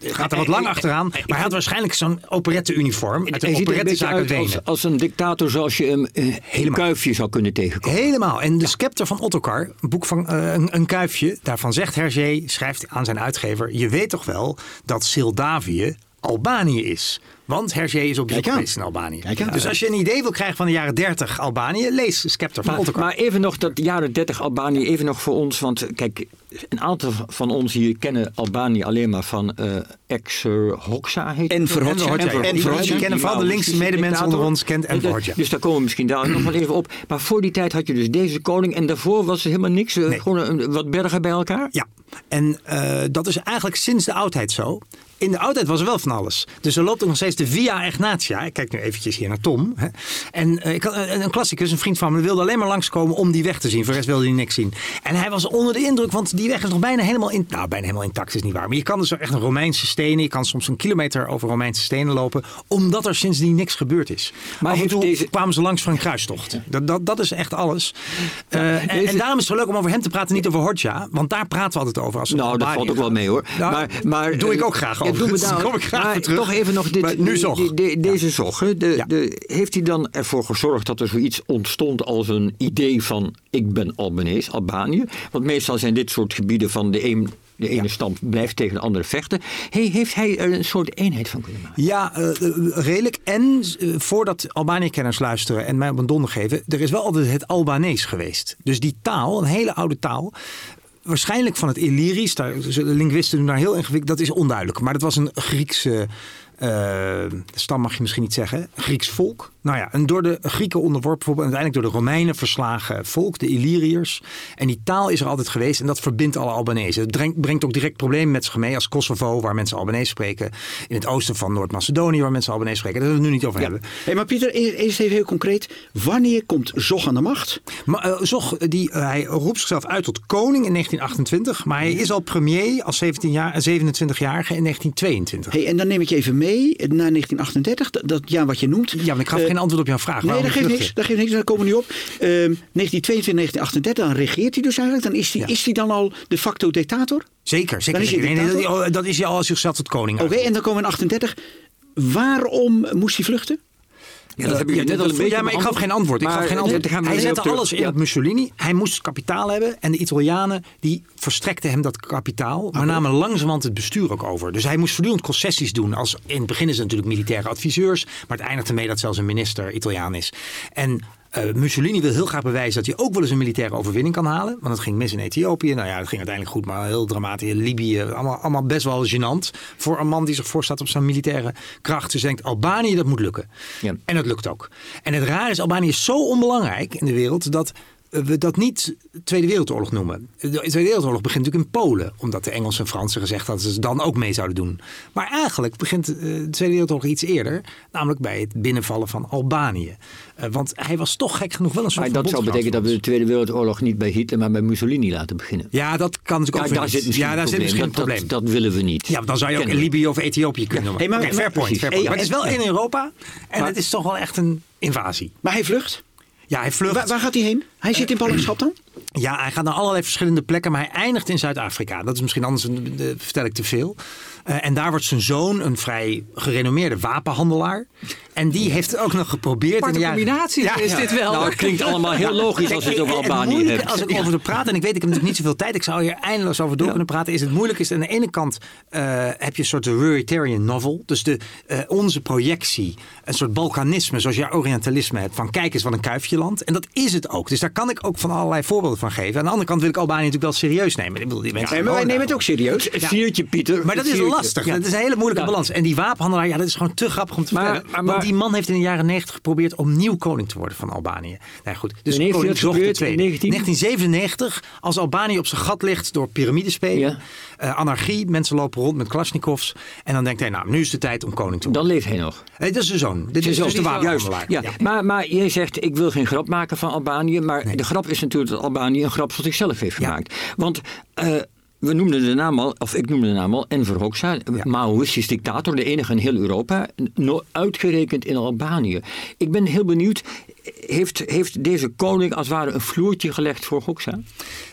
gaat er wat lang achteraan. Maar hij had waarschijnlijk zo'n operette-uniform. Uit Hij een operettezaak uit als, als een dictator zoals je hem eh, een kuifje zou kunnen tegenkomen. Helemaal. En de scepter van Ottokar, een boek van eh, een, een kuifje, daarvan zegt Hergé, schrijft aan zijn uitgever: Je weet toch wel dat Sildavië Albanië is? Want Hergé is op bezoek geweest in Albanië. Dus als je een idee wil krijgen van de jaren 30 Albanië, lees Scepter van Maar, maar even nog dat jaren 30 Albanië, even nog voor ons. Want kijk, een aantal van ons hier kennen Albanië alleen maar van eh Exer Hoxha. Heet En? Verhotja. En. Verhotja. Kennen vooral de linkse medemensen onder ons, kent Enver Dus- Hoxha. Dus daar komen we misschien daar nog wel even op. Maar voor die tijd had je dus deze koning en daarvoor was er helemaal niks. eh. Gewoon wat bergen bij elkaar. Ja, en eh, dat is eigenlijk sinds de oudheid zo. In de oudheid was er wel van alles. Dus er loopt ook nog steeds de Via Egnatia. Ik kijk nu eventjes hier naar Tom. Hè. En eh, ik had, een, een klassicus, een vriend van me, wilde alleen maar langskomen om die weg te zien. Voor de rest wilde hij niks zien. En hij was onder de indruk, want die weg is nog bijna helemaal, in, nou, bijna helemaal intact, is niet waar. Maar je kan dus echt een Romeinse stenen, je kan soms een kilometer over Romeinse stenen lopen, omdat er sindsdien niks gebeurd is. Maar af en toe deze- kwamen ze langs voor een kruistocht. Dat, dat, dat is echt alles. Eh, en, deze- en daarom is het zo leuk om over hem te praten, niet over Hodja. Want daar praten we altijd over. Als we Nou, dat valt ook wel mee hoor. Nou, maar, maar, doe ik eh, ook graag ja. Kom ik graag maar terug. toch even nog dit, Maar nu Zog. deze zog. hè. De, Ja. heeft hij dan ervoor gezorgd dat er zoiets ontstond als een idee van ik ben Albanese, Albanië? Want meestal zijn dit soort gebieden van de een... De ene stam blijft tegen de andere vechten. Hey, heeft hij er een soort eenheid van kunnen maken? Ja, eh, eh, redelijk. En eh, voordat Albanië-kenners luisteren en mij op een donder geven, er is wel altijd het Albanees geweest. Dus die taal, een hele oude taal. Waarschijnlijk van het Illyrisch, daar, de linguisten doen daar heel ingewikkeld, dat is onduidelijk. Maar dat was een Griekse eh, stam, mag je misschien niet zeggen, Grieks volk. Nou ja, een door de Grieken onderworpen, en uiteindelijk door de Romeinen verslagen volk, de Illyriërs. En die taal is er altijd geweest en dat verbindt alle Albanese. Het brengt, brengt ook direct problemen met zich mee als Kosovo, waar mensen Albanese spreken. In het oosten van Noord-Macedonië, waar mensen Albanese spreken. Daar willen we het nu niet over hebben. Hey, maar Pieter, e- eerst even heel concreet. Wanneer komt Zog aan de macht? Maar eh, Zog, die, eh, hij roept zichzelf uit tot koning in 1928. Maar hij is al premier als 17 jaar, 27-jarige in 1922. Hey, en dan neem ik je even mee naar 1938, dat, dat jaar wat je noemt. Ja, maar ik gaf Eh, geen antwoord op jouw vraag. Nee, dat geeft niks. Dat geeft niks. Daar komen we nu op. Ehm 1922, 1938, dan regeert hij dus eigenlijk. Dan is hij, Ja. is hij dan al de facto dictator? Zeker, zeker. Dan is hij zeker. Nee, nee, dictator? dat, dat is hij al als zichzelf tot koning. Oké, en dan komen we in 38. Waarom moest hij vluchten? Ja, dat heb je Ja, net dat- al een beetje ja, maar ik gaf geen antwoord. Ik gaf geen eh, antwoord. Hij zette alles in op Mussolini. Hij moest kapitaal hebben. En de Italianen die verstrekten hem dat kapitaal. Maar namen langzamerhand het bestuur ook over. Dus hij moest voortdurend concessies doen. Als, in het begin is het natuurlijk militaire adviseurs. Maar het eindigt ermee dat zelfs een minister Italiaan is. En eh, Mussolini wil heel graag bewijzen dat hij ook wel eens een militaire overwinning kan halen. Want het ging mis in Ethiopië. Nou ja, het ging uiteindelijk goed, maar heel dramatisch. Libië, allemaal, allemaal best wel gênant. Voor een man die zich voorstaat op zijn militaire kracht. Dus denkt, Albanië, dat moet lukken. Ja. En dat lukt ook. En het raar is, Albanië is zo onbelangrijk in de wereld dat we dat niet Tweede Wereldoorlog noemen. De Tweede Wereldoorlog begint natuurlijk in Polen, omdat de Engelsen en Fransen gezegd hadden dat ze dan ook mee zouden doen. Maar eigenlijk begint eh, de Tweede Wereldoorlog iets eerder, namelijk bij het binnenvallen van Albanië. Eh, want hij was toch gek genoeg wel een soort Maar van dat zou betekenen dat we de Tweede Wereldoorlog niet bij Hitler, maar bij Mussolini laten beginnen. Ja, dat kan natuurlijk Ja, ook weer daar niet. zit misschien ja, een daar zit probleem. misschien een Dat- probleem. Dat, dat willen we niet. Ja, dan zou je ook in. Libië of Ethiopië kunnen noemen. Hey, maar- fair point. precies. Fair point. Hey, maar het is wel in Europa en Maar- het is toch wel echt een invasie. Maar hij vlucht. Ja, hij vlucht. Waar, waar gaat hij heen? Hij zit in ballingschap dan? Ja, hij gaat naar allerlei verschillende plekken, maar hij eindigt in Zuid-Afrika. Dat is misschien anders, een- de- vertel ik te veel. Eh, en daar wordt zijn zoon een vrij gerenommeerde wapenhandelaar. En die heeft het ook nog geprobeerd in de combinatie Ja, is ja. dit wel. Nou, het klinkt allemaal heel logisch als je het over Albanië hebt. Als ik over te praten, en ik weet, ik heb natuurlijk niet zoveel tijd. Ik zou hier eindeloos over door kunnen praten. Is het moeilijk is, aan de ene kant eh, heb je een soort Ruritarian novel. Dus de, eh, onze projectie, een soort balkanisme, zoals je Orientalisme hebt. Van kijk eens wat een kuifje land. En dat is het ook. Dus daar kan ik ook van allerlei voorbeelden van geven. Aan de andere kant wil ik Albanië natuurlijk wel serieus nemen. Ik bedoel, die mensen Nee, maar wij nemen het ook serieus. Het siertje, Pieter. maar dat is lastig. Ja. Dat is een hele moeilijke Ja. balans. En die wapenhandelaar, ja, dat is gewoon te grappig om te Maar- die man heeft in de jaren 90 geprobeerd om nieuw koning te worden van Albanië. Nou goed, dus heeft koning? II. In 19? 1997, als Albanië op zijn gat ligt door piramidespelen, Ja. eh, anarchie, mensen lopen rond met Kalashnikovs. En dan denkt hij, nou, nu is de tijd om koning te worden. Dan leeft hij nog. Eh, dat is zijn zoon. Dit is dus de Juist. wapenhandelaar. Ja. Maar, maar jij zegt, ik wil geen grap maken van Albanië. Maar de grap is natuurlijk dat Albanië een grap van zichzelf heeft gemaakt. Want eh, we noemden de naam al, of ik noemde de naam al, Enver Hoxha. Maoïstisch dictator, de enige in heel Europa. no- uitgerekend in Albanië. Ik ben heel benieuwd. heeft, heeft deze koning als het ware een vloertje gelegd voor Hoxha?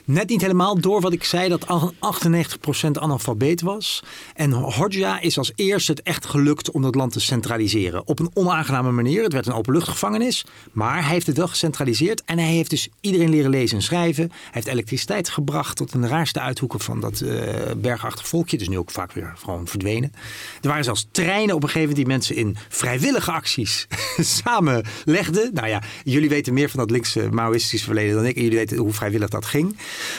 Net niet helemaal door wat ik zei dat al 98% analfabeet was. En Hodja is als eerste het echt gelukt om dat land te centraliseren. Op een onaangename manier. Het werd een openluchtgevangenis. Maar hij heeft het wel gecentraliseerd. En hij heeft dus iedereen leren lezen en schrijven. Hij heeft elektriciteit gebracht tot de raarste uithoeken van dat uh, bergachtig volkje. Dus nu ook vaak weer gewoon verdwenen. Er waren zelfs treinen op een gegeven moment die mensen in vrijwillige acties samen legden. Nou ja, jullie weten meer van dat linkse Maoïstische verleden dan ik. En jullie weten hoe vrijwillig dat ging.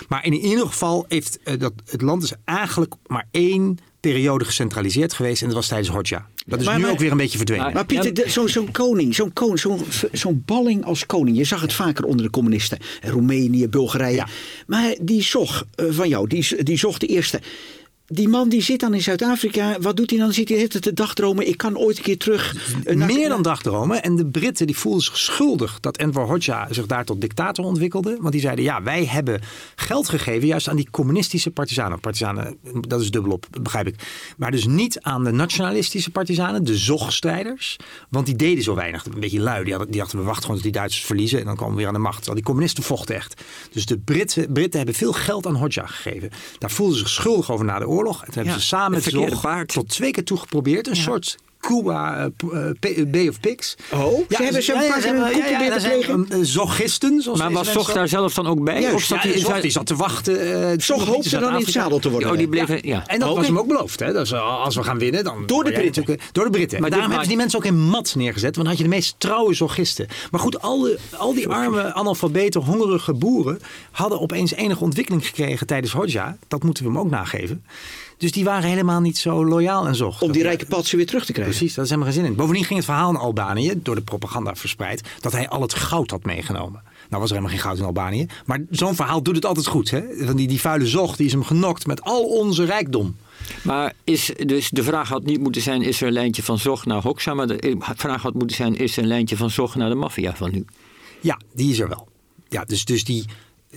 Maar in ieder geval heeft uh, dat, het land is eigenlijk maar één periode gecentraliseerd geweest. En dat was tijdens Hodja. Dat is Maar- nu maar- ook weer een beetje verdwenen. Maar Pieter, zo- zo'n koning, zo'n koning, zo'n balling als koning. Je zag het vaker onder de communisten. Roemenië, Bulgarije. Ja. Maar die zog eh, van jou, die, die zocht de eerste. Die man die zit dan in Zuid-Afrika. Wat doet hij dan? Zit hij de hele tijd te dagdromen. Ik kan ooit een keer terug. eh, naar- Meer dan dagdromen. En de Britten die voelden zich schuldig dat Enver Hoxha zich daar tot dictator ontwikkelde. Want die zeiden, ja, wij hebben geld gegeven juist aan die communistische partisanen. Partisanen, dat is dubbelop, begrijp ik. Maar dus niet aan de nationalistische partisanen, de zogstrijders. Want die deden zo weinig. Een beetje lui. Die, hadden, die dachten, we wachten gewoon tot die Duitsers verliezen. En dan komen we weer aan de macht. Terwijl die communisten vochten echt. Dus de Britten, Britten hebben veel geld aan Hoxha gegeven. Daar voelden ze zich schuldig over na de oorlog. En toen hebben ze samen het tot twee keer toe geprobeerd. Een soort Cuba eh, p- eh, P- Bay of Pigs. Oh, ze hebben zo'n paar keer een plegen? eh, Zogisten. Zoals Maar was Zog daar zelf dan ook bij? Juist, of zat ja, hij Zuid- die zat te wachten. eh, Zog hoopte dan in het zadel te worden. Oh, die bleven, ja. En dat Oké. was hem ook beloofd. Hè? Dus eh, als we gaan winnen, dan... Door de Britten. eh, Door de Britten. Maar daarom hebben ze die mensen ook in mat neergezet. Want dan had je de meest trouwe zorgisten. Maar goed, al, die arme, analfabete, hongerige boeren... hadden opeens enige ontwikkeling gekregen tijdens Hodja. Dat moeten we hem ook nageven. Dus die waren helemaal niet zo loyaal en zocht. Om die rijke patsen weer terug te krijgen. Precies, daar is helemaal geen zin in. Bovendien ging het verhaal in Albanië, door de propaganda verspreid, dat hij al het goud had meegenomen. Nou was er helemaal geen goud in Albanië. Maar zo'n verhaal doet het altijd goed. Hè? Die, die vuile zog, die is hem genokt met al onze rijkdom. Maar is, dus de vraag had niet moeten zijn: is er een lijntje van Zog naar Hoxha? Maar de vraag had moeten zijn: is er een lijntje van Zog naar de maffia van nu? Ja, die is er wel. Ja, dus, dus die,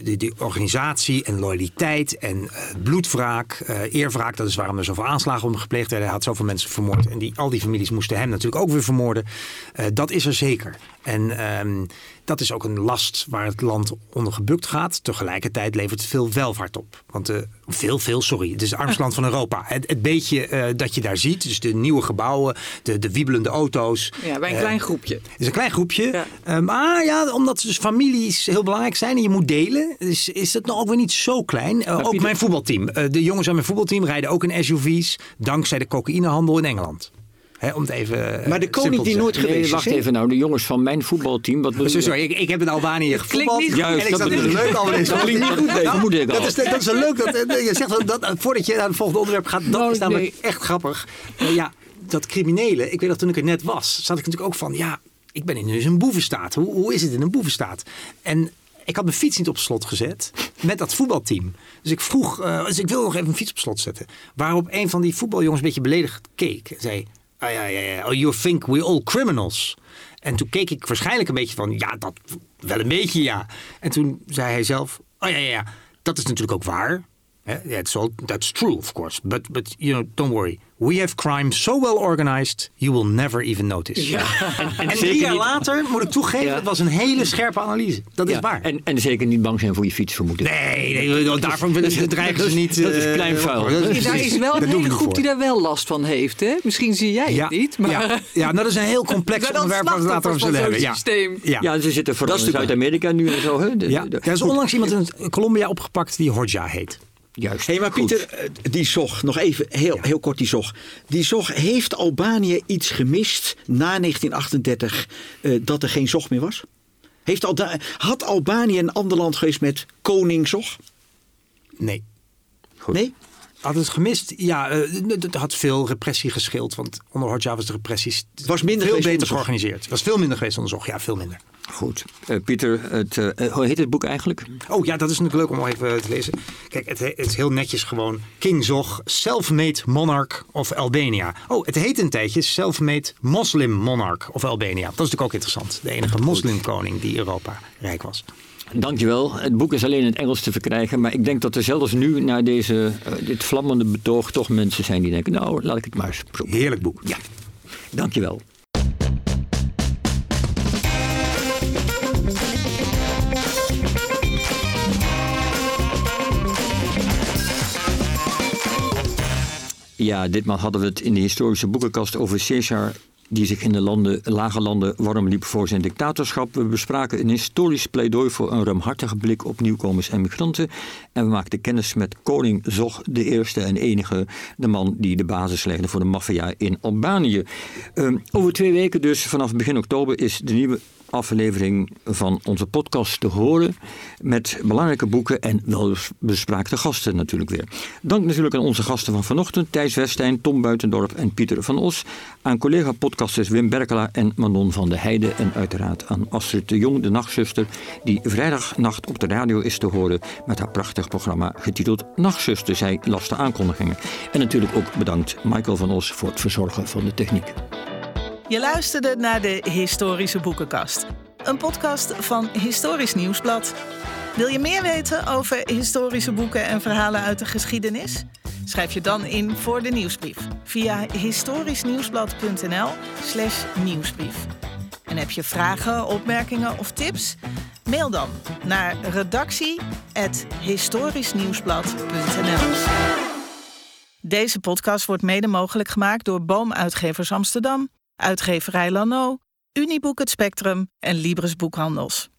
die, die organisatie en loyaliteit en eh, bloedwraak, eh, eerwraak, dat is waarom er zoveel aanslagen hem gepleegd werden. Hij had zoveel mensen vermoord en die, al die families moesten hem natuurlijk ook weer vermoorden. Eh, dat is er zeker. En ehm, dat is ook een last waar het land onder gebukt gaat. Tegelijkertijd levert het veel welvaart op. Want veel, veel, sorry. Het is het armste land van Europa. Het, het beetje dat je daar ziet, dus de nieuwe gebouwen, de, de wiebelende auto's. Ja, bij een klein groepje. het is een klein groepje. Ja. Eh, maar ja, omdat dus families heel belangrijk zijn en je moet delen, is, is het nog ook weer niet zo klein. Eh, ook Pieter- mijn voetbalteam. Eh, de jongens aan mijn voetbalteam rijden ook in SUV's, dankzij de cocaïnehandel in Engeland. Hè, om het even. eh, Maar de koning die nooit geweest Nee, is. wacht even nou. De jongens van mijn voetbalteam. Wat bedoel Sorry, je? sorry, ik, ik heb in Albanië gevoetbald. niet. Juist, en ik dat ik. leuk Albanese Dat klinkt niet goed, nee, Nou. Dat is, dat is leuk. Dat, je zegt dat, dat, voordat je naar het volgende onderwerp gaat, dat Nou, is namelijk nee. echt grappig. Ja, dat criminele. Ik weet dat toen ik er net was, zat ik natuurlijk ook van, ja, ik ben in dus een boevenstaat. Hoe, hoe is het in een boevenstaat? En ik had mijn fiets niet op slot gezet met dat voetbalteam. Dus ik vroeg, eh, dus ik wil nog even mijn fiets op slot zetten. Waarop een van die voetbaljongens een beetje beledigd keek. En zei, ah, ja, ja, ja, oh, you think we all criminals. En toen keek ik waarschijnlijk een beetje van, ja, dat wel een beetje, ja. En toen zei hij zelf, oh ja, ja, ja, dat is natuurlijk ook waar. Hè, That's, all, that's true, of course. But, but, you know, don't worry. We have crime so well organized, you will never even notice. En, drie jaar niet- later, moet ik toegeven, Ja. het was een hele scherpe analyse. Dat is Ja, waar. En, en zeker niet bang zijn voor je fiets, vermoed ik. Nee, nee, daarvan willen ze dreigen ze niet. dat is eh, klein vuil. dat Daar is wel een hele groep die daar wel last van heeft. Hè? Misschien zie jij het niet. Maar ja, ja, nou, dat is een heel complex onderwerp waar we het later over zullen hebben. Ja. systeem. Ja. Ja, ze zitten vooral in Zuid-Amerika nu en zo. Hè? Ja, er is onlangs iemand in Colombia opgepakt die Hodja heet. Juist. Hé, maar Goed. Pieter, eh, die zog, nog even heel, heel kort die zog. Die zog, heeft Albanië iets gemist na 1938 eh, dat er geen zog meer was? Heeft Alda had Albanië een ander land geweest met koningzog? Nee. Goed. Nee? Had het gemist? Ja, eh, het had veel repressie geschild. Want onder Hodja was de repressie was minder veel beter onderzocht. georganiseerd. Het was veel minder geweest onderzocht. Ja, veel minder. Goed. Eh, Pieter, het, eh, hoe heet het boek eigenlijk? Oh ja, dat is natuurlijk leuk om even te lezen. Kijk, het, he- het is heel netjes gewoon. King Zog, Self-Made Monarch of Albania. Oh, het heet een tijdje Self-Made Muslim Monarch of Albania. Dat is natuurlijk ook interessant. De enige moslimkoning die Europa rijk was. Dankjewel. Het boek is alleen in het Engels te verkrijgen. Maar ik denk dat er zelfs nu, na deze, eh, dit vlammende betoog, toch mensen zijn die denken: Nou, laat ik het maar eens proberen. Heerlijk boek. Ja. Dankjewel. Ja, ditmaal hadden we het in de historische boekenkast over César die zich in de landen, lage landen warm liep voor zijn dictatorschap. We bespraken een historisch pleidooi voor een ruimhartige blik op nieuwkomers en migranten. En we maakten kennis met koning Zog, de eerste en enige, de man die de basis legde voor de maffia in Albanië. Um, over twee weken dus, vanaf begin oktober, is de nieuwe aflevering van onze podcast te horen. Met belangrijke boeken en welbespraakte gasten natuurlijk weer. Dank natuurlijk aan onze gasten van vanochtend. Thijs Westijn, Tom Buitendorp en Pieter van Os. Aan collega-podcasters Wim Berkela en Manon van de Heide. En uiteraard aan Astrid de Jong, de nachtzuster. Die vrijdagnacht op de radio is te horen met haar prachtig programma getiteld Nachtzuster. Zij las de aankondigingen. En natuurlijk ook bedankt Michael van Os voor het verzorgen van de techniek. Je luisterde naar de Historische Boekenkast, een podcast van Historisch Nieuwsblad. Wil je meer weten over historische boeken en verhalen uit de geschiedenis? Schrijf je dan in voor de nieuwsbrief via historischnieuwsblad.nl/slash nieuwsbrief. En heb je vragen, opmerkingen of tips? Mail dan naar redactie.historischnieuwsblad.nl. Deze podcast wordt mede mogelijk gemaakt door Boomuitgevers Amsterdam Uitgeverij Lano, Uniboek Het Spectrum en Libris Boekhandels.